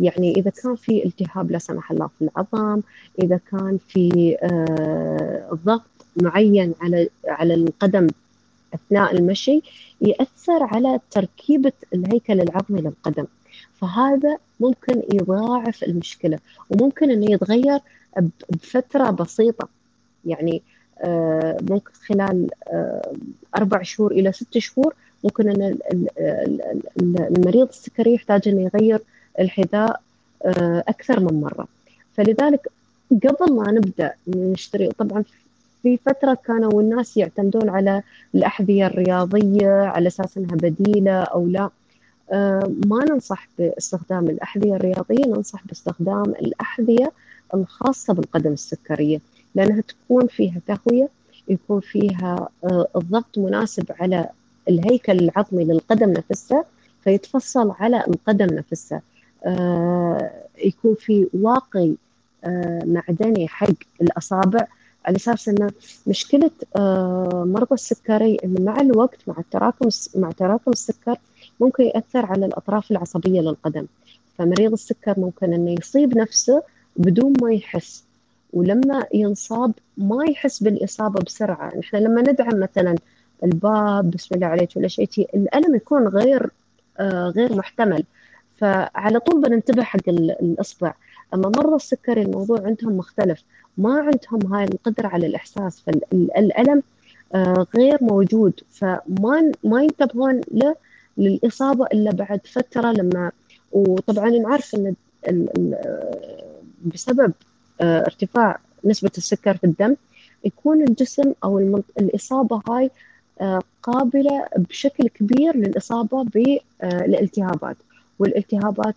يعني إذا كان في التهاب لا سمح الله في العظم إذا كان في ضغط معين على على القدم أثناء المشي يأثر على تركيبة الهيكل العظمي للقدم. فهذا ممكن يضاعف المشكلة وممكن أنه يتغير بفترة بسيطة. يعني آه، ممكن خلال آه، أربع شهور إلى ست شهور ممكن أن المريض السكري يحتاج أنه يغير الحذاء آه، أكثر من مرة. فلذلك قبل ما نبدأ نشتري طبعا في فترة كانوا الناس يعتمدون على الأحذية الرياضية على أساس أنها بديلة أو لا. ما ننصح باستخدام الأحذية الرياضية ننصح باستخدام الأحذية الخاصة بالقدم السكرية. لأنها تكون فيها تهوية يكون فيها آه، الضغط مناسب على الهيكل العظمي للقدم نفسها فيتفصل على القدم نفسها. آه، يكون في واقي آه، معدني حق الأصابع على أساس أن مشكلة مرضى السكري أن مع الوقت مع التراكم مع تراكم السكر ممكن يأثر على الأطراف العصبية للقدم. فمريض السكر ممكن أنه يصيب نفسه بدون ما يحس. ولما ينصاب ما يحس بالإصابة بسرعة. نحن لما ندعم مثلا الباب بسم الله عليك ولا شيء الألم يكون غير آه غير محتمل. فعلى طول بننتبه حق الإصبع. أما مرضى السكري الموضوع عندهم مختلف. ما عندهم هاي القدرة على الإحساس. فالألم آه غير موجود. فما ما ينتبهون له للإصابة إلا بعد فترة لما وطبعا نعرف أن بسبب آه، ارتفاع نسبة السكر في الدم يكون الجسم أو الإصابة هاي آه، قابلة بشكل كبير للإصابة بالالتهابات والالتهابات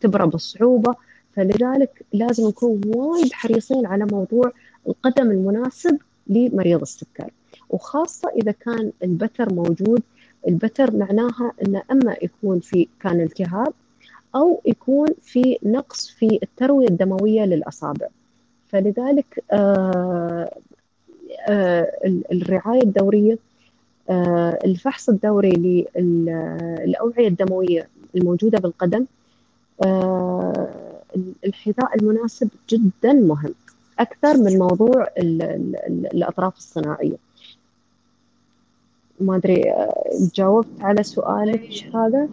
تبرى بصعوبة فلذلك لازم نكون وايد حريصين على موضوع القدم المناسب لمريض السكر. وخاصة إذا كان البتر موجود البتر معناها أنه أما يكون في كان التهاب أو يكون في نقص في التروية الدموية للأصابع. فلذلك آه، آه، الرعاية الدورية آه، الفحص الدوري للأوعية الدموية الموجودة بالقدم الحذاء المناسب جدا مهم أكثر من موضوع الأطراف الصناعية. ما أدري جاوبت على سؤالك هذا؟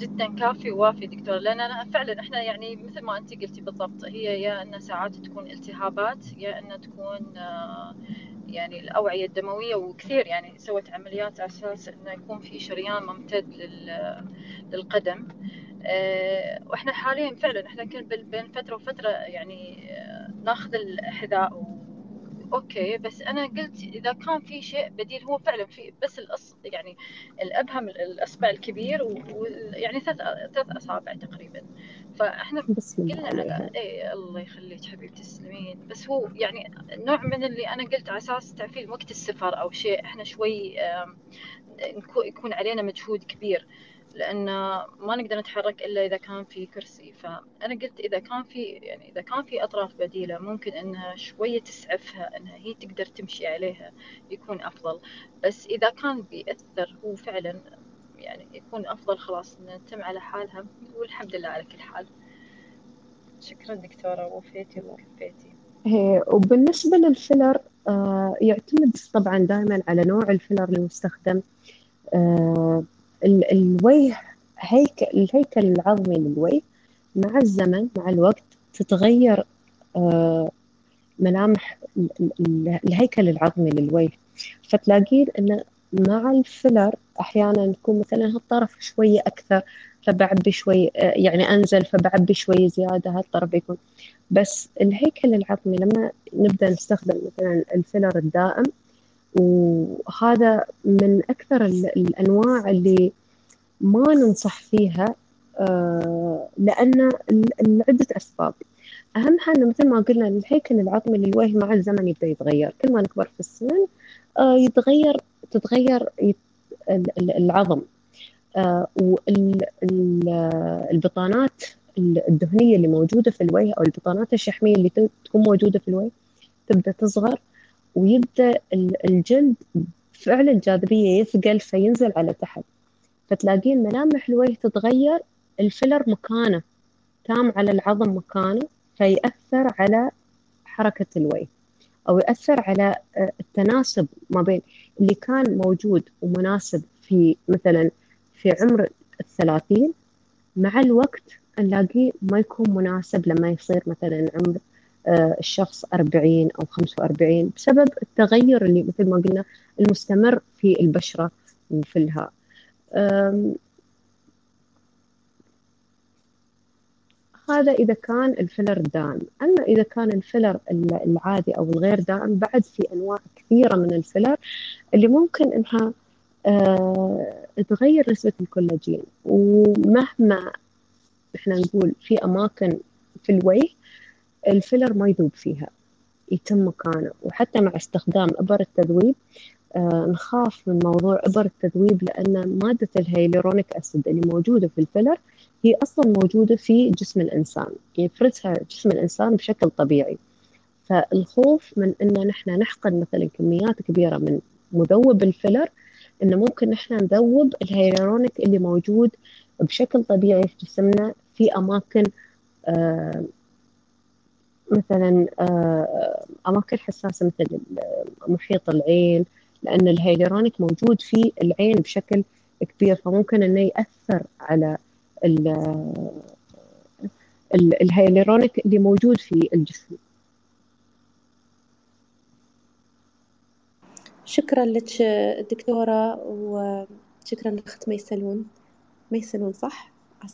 جدا كافي ووافي دكتور لأن أنا فعلا إحنا يعني مثل ما انت قلتي بالضبط هي يا ان ساعات تكون التهابات يا ان تكون آه، يعني الأوعية الدموية وكثير يعني سوت عمليات على أساس إنه يكون في شريان ممتد للقدم. آه، وإحنا حاليا فعلا إحنا كنا بين فترة وفترة يعني آه، ناخذ الحذاء أوكي بس أنا قلت إذا كان في شيء بديل هو فعلا في بس الأص يعني الأبهم الاصبع الكبير ويعني ثلاث ثلاث أصابع تقريبا. فإحنا قلنا على اي الله يخليك حبيبتي تسلمين بس هو يعني نوع من اللي أنا قلت على أساس تعرفين وقت السفر أو شيء إحنا شوي يكون علينا مجهود كبير. لأن ما نقدر نتحرك إلا إذا كان في كرسي. فأنا قلت إذا كان في يعني إذا كان في أطراف بديلة ممكن إنها شوية تسعفها إنها هي تقدر تمشي عليها يكون أفضل. بس إذا كان بيأثر هو فعلا يعني يكون أفضل خلاص إن تتم على حالها والحمد لله على كل حال. شكرا دكتورة وفيتي وكفيتي. وبالنسبة للفيلر آه يعتمد طبعا دائما على نوع الفيلر المستخدم. آه الوجه هيكل الهيكل العظمي للوجه مع الزمن مع الوقت تتغير آه، ملامح الهيكل العظمي للوجه. فتلاقين إن مع الفيلر أحيانا يكون مثلا هالطرف شوية أكثر فبعبي شوي آه، يعني أنزل فبعبي شوي زيادة هالطرف يكون. بس الهيكل العظمي لما نبدأ نستخدم مثلا الفيلر الدائم وهذا من أكثر الأنواع اللي ما ننصح فيها آه، لأن لعدة أسباب. أهمها أنه مثل ما قلنا الهيكل العظمي للوجه مع الزمن يبدأ يتغير. كل ما نكبر في السن آه، يتغير تتغير العظم. آه، والبطانات الدهنية اللي موجودة في الوجه أو البطانات الشحمية اللي تكون موجودة في الوجه تبدأ تصغر. ويبدأ الجلد فعل الجاذبية يثقل فينزل على تحت. فتلاقين ملامح الوجه تتغير الفيلر مكانه تام على العظم مكانه فيأثر على حركة الوجه أو يأثر على آه، التناسب ما بين اللي كان موجود ومناسب في مثلا في عمر الثلاثين. مع الوقت نلاقيه ما يكون مناسب لما يصير مثلا عمر الشخص 40 أو 45 بسبب التغير اللي مثل ما قلنا المستمر في البشرة وفي الهاء هذا إذا كان الفيلر دائم أما إذا كان الفيلر العادي أو الغير دائم بعد في أنواع كثيرة من الفيلر اللي ممكن إنها أه تغير نسبة الكولاجين. ومهما إحنا نقول في أماكن في الوجه الفيلر ما يذوب فيها يتم مكانه. وحتى مع استخدام إبر التذويب آه نخاف من موضوع إبر التذويب لأن مادة hyaluronic acid اللي موجودة في الفيلر هي أصلا موجودة في جسم الإنسان يفرزها جسم الإنسان بشكل طبيعي. فالخوف من أن نحن نحقن مثلا كميات كبيرة من مذوب الفيلر أنه ممكن نحن نذوب الهيلورونيك اللي موجود بشكل طبيعي في جسمنا في أماكن آه مثلا آه أماكن حساسة مثل محيط العين لأن الهيلورونيك موجود في العين بشكل كبير فممكن أنه يأثر على الهيلورونيك اللي موجود في الجسم. شكرا لك دكتورة وشكرا لأخت ميسلون. ميسلون صح؟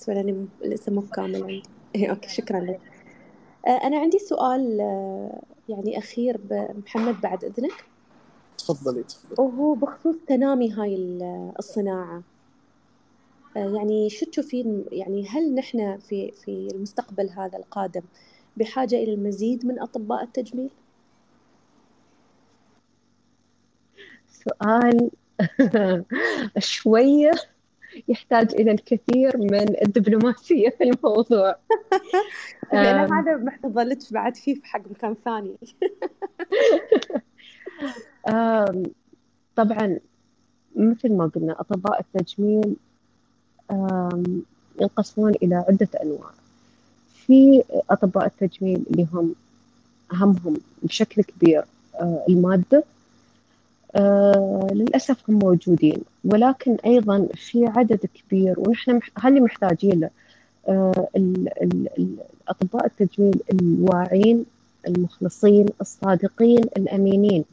لأني الاسم مو كامل عندي إيه أوكي شكرا لك. آه، أنا عندي سؤال آه، يعني أخير محمد بعد إذنك. تفضلي تفضلي. وهو بخصوص تنامي هاي الصناعة. آه، يعني شو تشوفين؟ يعني هل نحن في في المستقبل هذا القادم بحاجة إلى المزيد من أطباء التجميل؟ سؤال شوية. يحتاج إلى الكثير من الدبلوماسية في الموضوع. لأن هذا محتفظة لك بعد فيه في حق مكان ثاني. طبعا مثل ما قلنا أطباء التجميل ينقسمون إلى عدة أنواع. في أطباء التجميل اللي هم همهم بشكل كبير آه، المادة آه، للأسف هم موجودين. ولكن أيضا في عدد كبير ونحن هل محتاجين له آه، أطباء التجميل الواعين المخلصين الصادقين الأمينين؟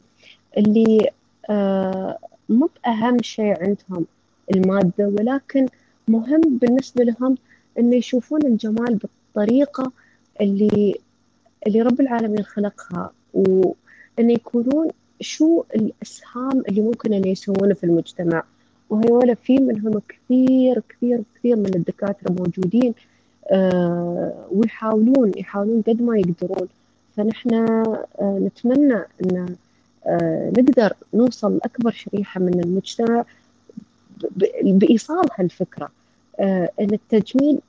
اللي مو بأهم شيء عندهم المادة ولكن مهم بالنسبة لهم إن يشوفون الجمال بالطريقة اللي اللي رب العالمين خلقها وإن يكونون شو الإسهام اللي ممكن أن يسوونه في المجتمع؟ وهذول في منهم كثير كثير كثير من الدكاترة موجودين آه ويحاولون يحاولون قد ما يقدرون. فنحن آه نتمنى أن آه نقدر نوصل لأكبر شريحة من المجتمع بإيصال هالفكرة. آه، أن التجميل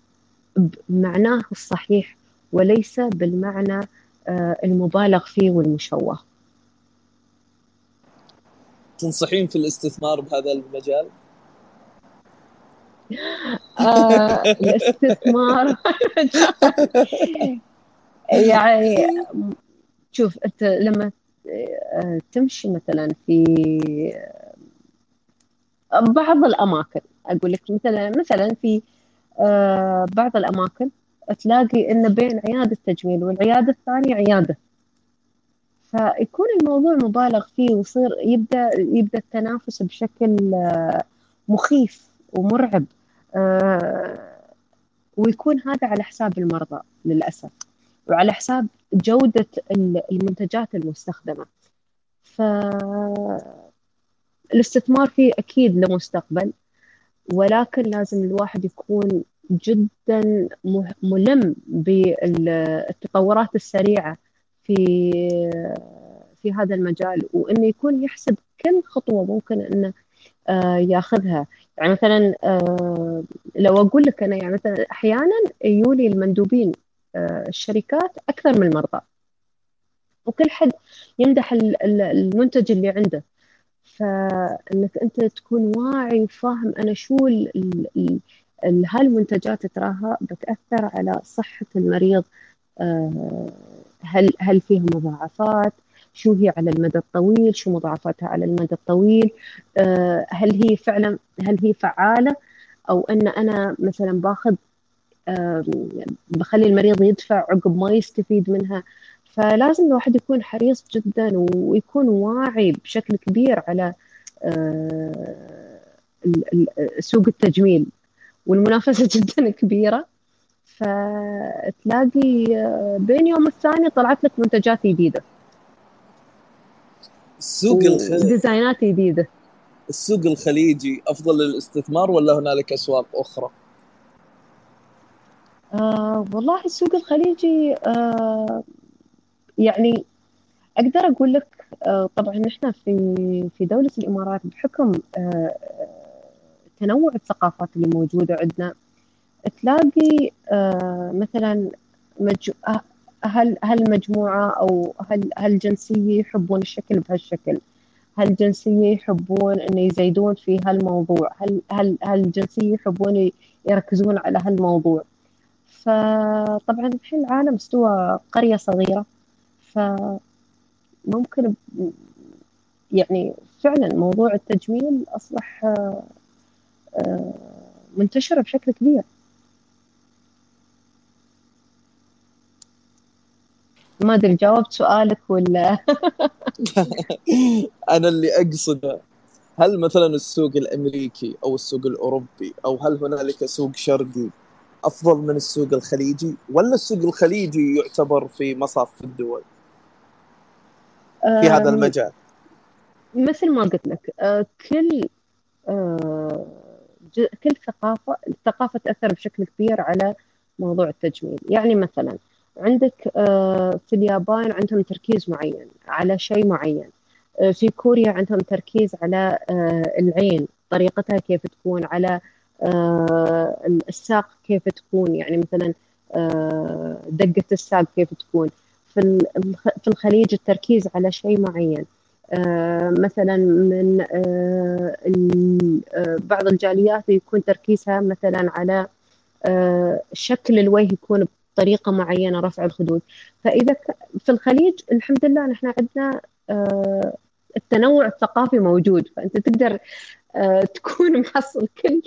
بمعناه الصحيح وليس بالمعنى آه، المبالغ فيه والمشوه. تنصحين في الاستثمار بهذا المجال؟ آه الاستثمار يعني شوف أنت لما آه، تمشي مثلا في بعض الأماكن أقول لك مثلا مثلا في آه، بعض الأماكن تلاقي إن بين عيادة تجميل والعيادة الثانية عيادة فيكون الموضوع مبالغ فيه ويصير يبدأ يبدأ التنافس بشكل آه، مخيف ومرعب آه، ويكون هذا على حساب المرضى للأسف وعلى حساب جودة المنتجات المستخدمة. ف الاستثمار فيه أكيد له مستقبل ولكن لازم الواحد يكون جدا ملم بالتطورات السريعة في في هذا المجال وإنه يكون يحسب كل خطوة ممكن إنه آه، ياخذها. يعني مثلا آه، لو أقول لك أنا يعني مثلا أحيانا يولي المندوبين آه، الشركات أكثر من المرضى. وكل حد يمدح المنتج اللي عنده. فإنك أنت تكون واعي وفاهم أنا شو هالمنتجات تراها بتأثر على صحة المريض هل هل فيها مضاعفات؟ شو هي على المدى الطويل؟ شو مضاعفاتها على المدى الطويل؟ آه، هل هي فعلا هل هي فعالة؟ أو أن أنا مثلا باخذ بخلي المريض يدفع عقب ما يستفيد منها. فلازم الواحد يكون حريص جدا ويكون واعي بشكل كبير على آه، سوق التجميل. والمنافسة جدا كبيرة. فتلاقي آه، بين يوم والثاني طلعت لك منتجات جديدة السوق الخليجي ديزاينات جديدة السوق الخليجي أفضل للاستثمار ولا هنالك أسواق أخرى؟ آه والله السوق الخليجي آه يعني أقدر أقول لك آه طبعا نحن في في دولة الإمارات بحكم آه تنوع الثقافات اللي موجودة عندنا تلاقي آه مثلا. آه، هل هل مجموعة أو هل هل جنسية يحبون الشكل بهالشكل؟ هل جنسية يحبون إنه يزيدون في هالموضوع؟ هل هل هل جنسية يحبون يركزون على هالموضوع؟ فطبعا الحين العالم استوى قرية صغيرة فممكن يعني فعلا موضوع التجميل أصبح آه، منتشر بشكل كبير. ما أدري جاوبت سؤالك ولا؟ أنا اللي اقصده هل مثلا السوق الأمريكي أو السوق الأوروبي أو هل هنالك سوق شرقي أفضل من السوق الخليجي؟ ولا السوق الخليجي يعتبر في مصاف الدول؟ في هذا المجال. مثل ما قلت لك آه، كل آه، كل ثقافة الثقافه تأثر بشكل كبير على موضوع التجميل يعني مثلا عندك آه، في اليابان عندهم تركيز معين على شيء معين. آه، في كوريا عندهم تركيز على آه، العين طريقتها كيف تكون على الساق كيف تكون يعني مثلا دقة الساق كيف تكون. في الخليج التركيز على شيء معين. مثلا من بعض الجاليات يكون تركيزها مثلا على شكل الوجه يكون طريقة معينة رفع الخدود. فإذا في الخليج الحمد لله نحن عندنا آه، التنوع الثقافي موجود. فأنت تقدر آه، تكون محصل كل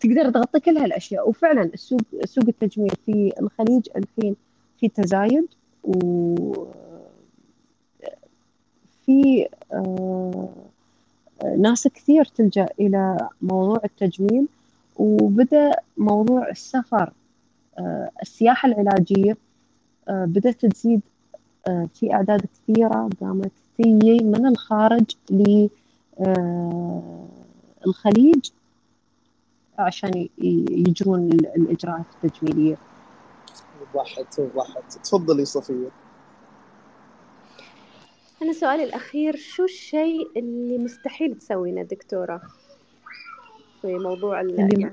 تقدر تغطي كل هالأشياء. وفعلا السوق سوق التجميل في الخليج الحين في تزايد. و في آه، ناس كثير تلجأ إلى موضوع التجميل. وبدأ موضوع السفر. السياحة العلاجية آه، بدأت تزيد آه، في أعداد كثيرة قامت تيجي من الخارج للخليج عشان يجرون الإجراءات التجميلية. وضحت وضحت تفضلي صفية. أنا سؤالي الأخير شو الشيء اللي مستحيل تسوينه دكتورة في موضوع يعني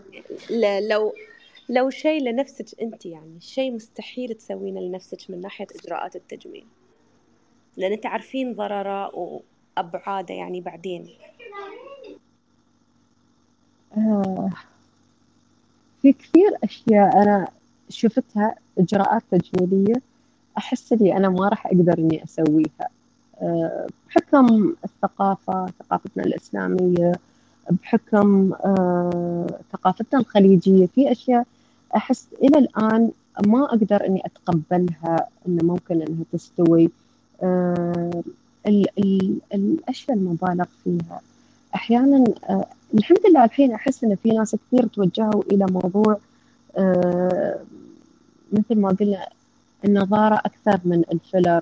لو لو شيء لنفسك أنت يعني شيء مستحيل تسوينه لنفسك من ناحية إجراءات التجميل. لأن تعرفين ضررة وأبعاده يعني بعدين. آه. في كثير أشياء أنا شفتها إجراءات تجميلية أحس لي أنا ما راح أقدر إني أسويها. آه بحكم الثقافة ثقافتنا الإسلامية بحكم آه ثقافتنا الخليجية في أشياء أحس إلى الآن ما أقدر إني أتقبلها إنه ممكن إنها تستوي. آه ال ال الأشياء المبالغ فيها. أحيانا آه الحمد لله الحين أحس إن في ناس كثير توجهوا إلى موضوع مثل ما قلنا النظارة أكثر من الفيلر.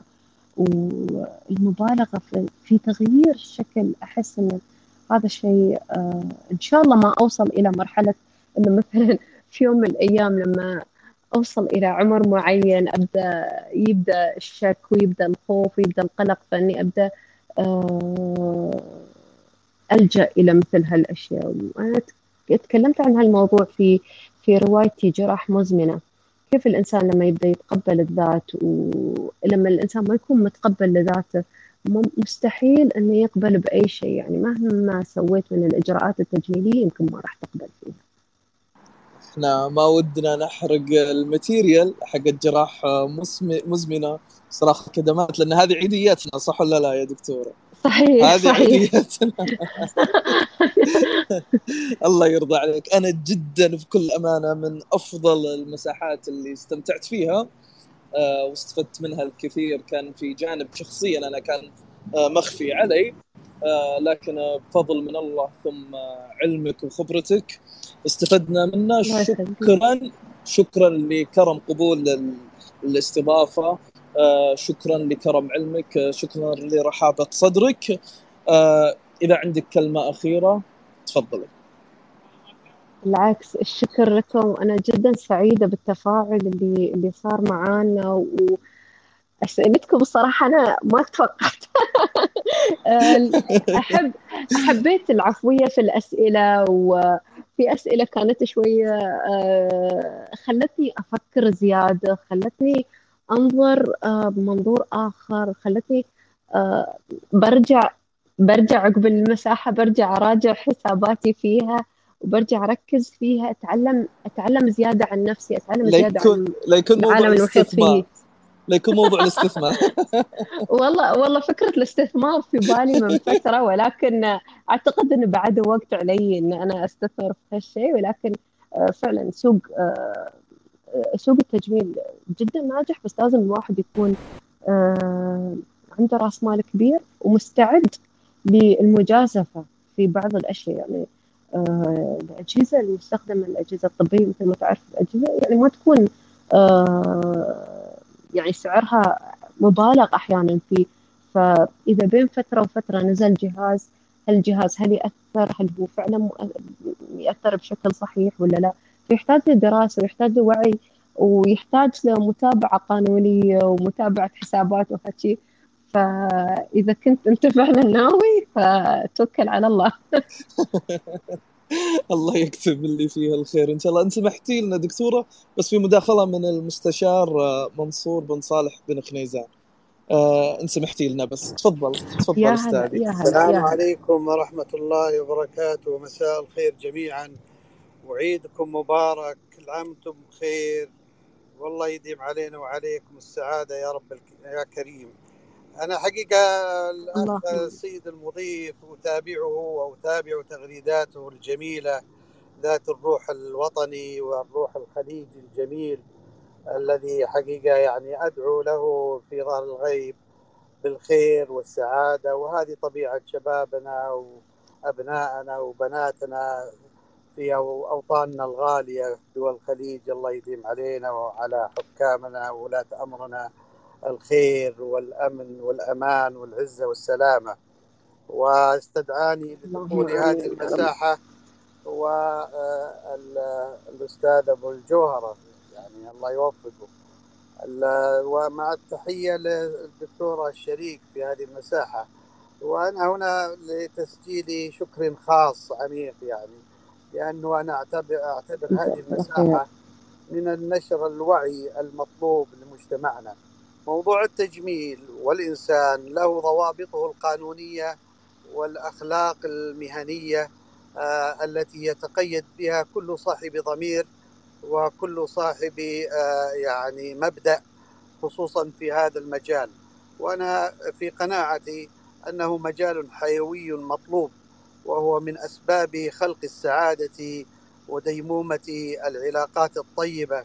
والمبالغة في, تغيير الشكل أحس إن هذا الشيء آه إن شاء الله ما أوصل إلى مرحلة إنه مثلا في يوم من الأيام لما أوصل إلى عمر معين أبدأ يبدأ الشك ويبدأ الخوف ويبدأ القلق فإني أبدأ آه، ألجأ إلى مثل هالأشياء. وأنا تكلمت عن هالموضوع في في روايتي جراح مزمنة. كيف الإنسان لما يبدأ يتقبل الذات ولما الإنسان ما يكون متقبل لذاته مستحيل أنه يقبل بأي شيء. يعني مهما سويت من الإجراءات التجميلية يمكن ما راح تقبل فيها. إحنا ما ودنا نحرق ال material حق الجراح مزمنة. صراخ كدمات لأن هذه عيدياتنا صح ولا لا يا دكتورة؟ صحيح هذه صحيح. عيدياتنا الله يرضى عليك. أنا جدا بكل أمانة من أفضل المساحات اللي استمتعت فيها. آه، واستفدت منها الكثير. كان في جانب شخصيا أنا كان آه، مخفي علي. آه، لكن بفضل من الله ثم علمك وخبرتك استفدنا منه شكرا شكرا لكرم قبول الاستضافه شكرا لكرم علمك. شكرا لرحابة صدرك. إذا عندك كلمة أخيرة تفضلي. بالعكس الشكر لكم. أنا جدا سعيدة بالتفاعل اللي اللي صار معانا وأسئلتكم بصراحة أنا ما توقعت. أحب حبيت العفوية في الأسئلة وفي أسئلة كانت شوية آه، خلتني أفكر زيادة خلتني أنظر آه، بمنظور آخر خلتني آه، برجع برجع عقب المساحة برجع أراجع حساباتي فيها. وبرجع أركز فيها أتعلم أتعلم زيادة عن نفسي أتعلم زيادة عن لا يكون موضوع العالم المحيط فيه لا يكون موضوع الاستثمار. والله والله فكرة الاستثمار في بالي من فترة ولكن أعتقد انه بعد وقت علي إن أنا أستثمر في هالشيء ولكن آه، فعلا سوق آه، سوق التجميل جدا ناجح بس لازم الواحد يكون آه، عنده رأس مال كبير ومستعد للمجازفة في بعض الأشياء. يعني آه، الأجهزة المستخدمة الأجهزة الطبية مثل ما تعرف الأجهزة يعني ما تكون آه، يعني سعرها مبالغ أحيانا فيه. فإذا بين فترة وفترة نزل جهاز هل الجهاز هل يأثر؟ هل هو فعلا يأثر بشكل صحيح ولا لا؟ فيحتاج لدراسة ويحتاج لوعي ويحتاج لمتابعة قانونية ومتابعة حسابات وهالشي فإذا كنت أنت فعلا ناوي فتوكل على الله. الله يكتب اللي فيها الخير. إن شاء الله. أنت سمحتي لنا دكتورة بس في مداخلة من المستشار آه، منصور بن صالح بن خنيزان. آه، ان سمحتي لنا بس. تفضل. تفضل أستاذي. السلام عليكم ورحمة الله وبركاته. مساء الخير جميعا. وعيدكم مبارك. كل عام وأنتم بخير. والله يديم علينا وعليكم السعادة يا رب يا كريم. أنا حقيقة الاخ السيد المضيف أتابعه وأتابع تغريداته الجميلة ذات الروح الوطني والروح الخليجي الجميل الذي حقيقة يعني أدعو له في ظهر الغيب بالخير والسعادة. وهذه طبيعة شبابنا وأبنائنا وبناتنا في أوطاننا الغالية دول الخليج الله يديم علينا وعلى حكامنا وولاة أمرنا. الخير والأمن والأمان والعزة والسلامة. واستدعاني لدخول هذه المساحة والاستاذ آه، أبو الجوهرة. يعني الله يوفقه. ومع التحية للدكتورة الشريك في هذه المساحة. وأنا هنا لتسجيل شكر خاص عميق يعني لأنه أنا اعتبر أعتبر هذه المساحة من النشر الوعي المطلوب لمجتمعنا. موضوع التجميل والإنسان له ضوابطه القانونية والأخلاق المهنية آه التي يتقيد بها كل صاحب ضمير وكل صاحب آه يعني مبدأ خصوصا في هذا المجال. وأنا في قناعتي أنه مجال حيوي مطلوب وهو من أسباب خلق السعادة وديمومة العلاقات الطيبة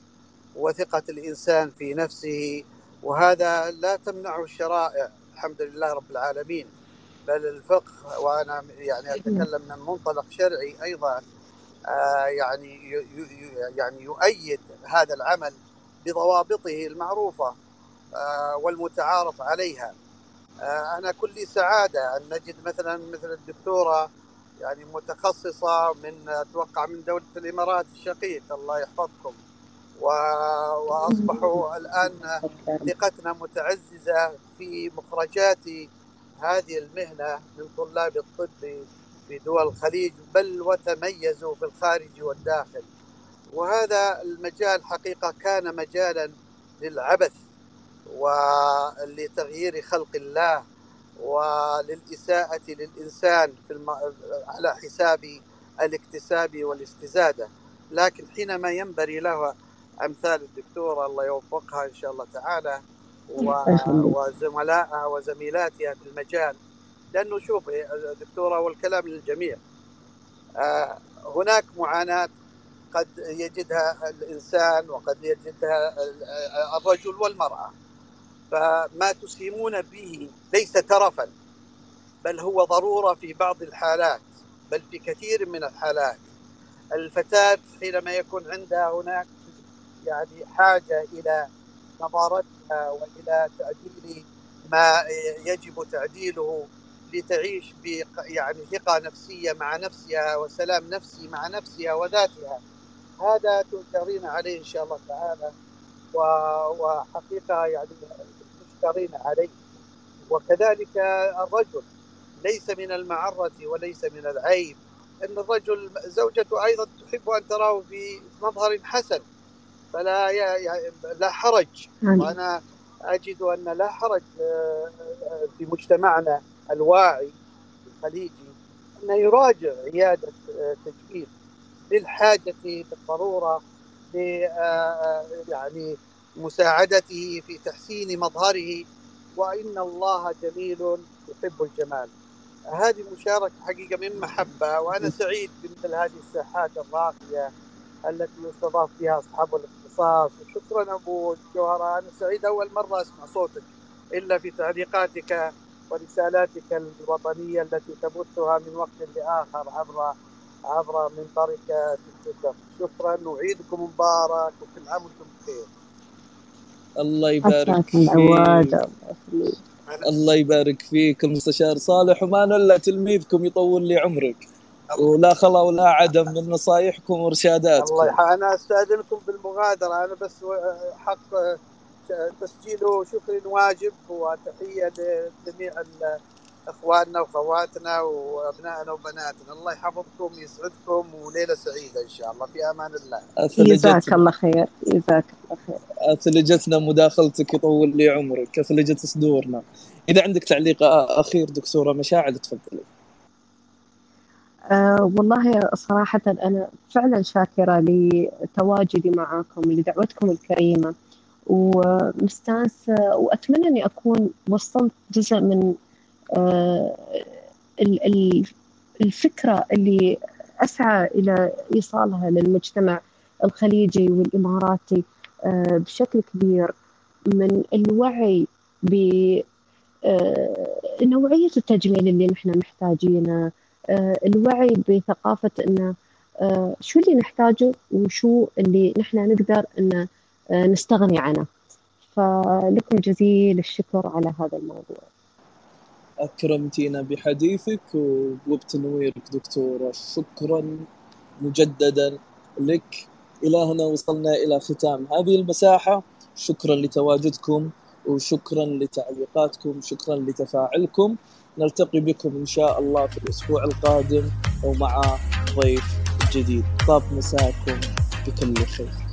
وثقة الإنسان في نفسه وهذا لا تمنعه الشرائع الحمد لله رب العالمين. بل الفقه وأنا يعني أتكلم من منطلق شرعي أيضا آه يعني يعني يؤيد هذا العمل بضوابطه المعروفة آه والمتعارف عليها. آه أنا كل سعادة أن نجد مثلا مثل الدكتورة يعني متخصصة من أتوقع من دولة الإمارات الشقيق الله يحفظكم. وأصبحوا الآن ثقتنا متعززة في مخرجات هذه المهنة من طلاب الطب في دول الخليج بل وتميزوا في الخارج والداخل. وهذا المجال حقيقة كان مجالا للعبث ولتغيير خلق الله وللإساءة للإنسان في الم... على حساب الاكتساب والاستزادة. لكن حينما ينبري له أمثال الدكتورة الله يوفقها إن شاء الله تعالى. وزملائها وزميلاتها في المجال. لأنه شوف دكتورة والكلام للجميع. آه، هناك معاناة قد يجدها الإنسان وقد يجدها الرجل والمرأة. فما تسهمون به ليس ترفا بل هو ضرورة في بعض الحالات بل في كثير من الحالات. الفتاة حينما يكون عندها هناك يعني حاجة إلى نظارتها وإلى تعديل ما يجب تعديله لتعيش ب يعني ثقة نفسية مع نفسها وسلام نفسي مع نفسها وذاتها. هذا تؤجرين عليه إن شاء الله تعالى وحقيقة يعني تشكرين عليه. وكذلك الرجل ليس من المعرة وليس من العيب أن الرجل زوجته أيضا تحب أن تراه في مظهر حسن. فلا لا حرج. وأنا أجد أن لا حرج آه، في مجتمعنا الواعي الخليجي أنه يراجع عيادة آه، تجميل للحاجة بالضرورة آه، يعني مساعدته في تحسين مظهره. وإن الله جميل يحب الجمال. هذه مشاركة حقيقة من محبة. وأنا سعيد بمثل هذه الساحات الراقية التي يستضاف فيها أصحاب الاختصاص وشكرا أبو جوهرة أنا سعيد أول مرة أسمع صوتك إلا في تعليقاتك ورسالاتك الوطنية التي تبثها من وقت لآخر عبر عبر منبرك في تويتر. شكرا. وعيدكم مبارك وكل عام وأنتم بخير. الله يبارك فيك. الله يبارك فيك المستشار صالح. وما الا تلميذكم يطول لي عمرك. ولا خلا ولا عدم من نصايحكم وارشاداتكم الله أنا أستأذنكم بالمغادرة أنا بس حق تسجيل شكر واجب وتحية لجميع إخواننا واخواتنا وأبنائنا وبناتنا. الله يحفظكم يسعدكم وليلة سعيدة إن شاء الله. في أمان الله. جزاك الله خير جزاك الله خير. أثلجتنا مداخلتك يطول لي عمرك أثلجت صدورنا. إذا عندك تعليق أخير دكتورة مشاعل تفضلي. أه والله صراحة أنا فعلا شاكرة لتواجدي معكم لدعوتكم الكريمة ومستانسة وأتمنى أني أكون وصلت جزء من آه، الفكرة اللي أسعى إلى إيصالها للمجتمع الخليجي والإماراتي آه، بشكل كبير من الوعي ب آه، نوعية التجميل اللي نحن محتاجينه الوعي بثقافة أنه شو اللي نحتاجه وشو اللي نحن نقدر أن نستغني عنه. فلكم جزيل الشكر على هذا الموضوع. أكرمتينا بحديثك وبتنويرك دكتورة. شكرا مجددا لك. إلى هنا وصلنا إلى ختام هذه المساحة. شكرا لتواجدكم وشكرا لتعليقاتكم. شكرا لتفاعلكم. نلتقي بكم إن شاء الله في الأسبوع القادم ومع ضيف جديد. طاب مساكم بكل خير.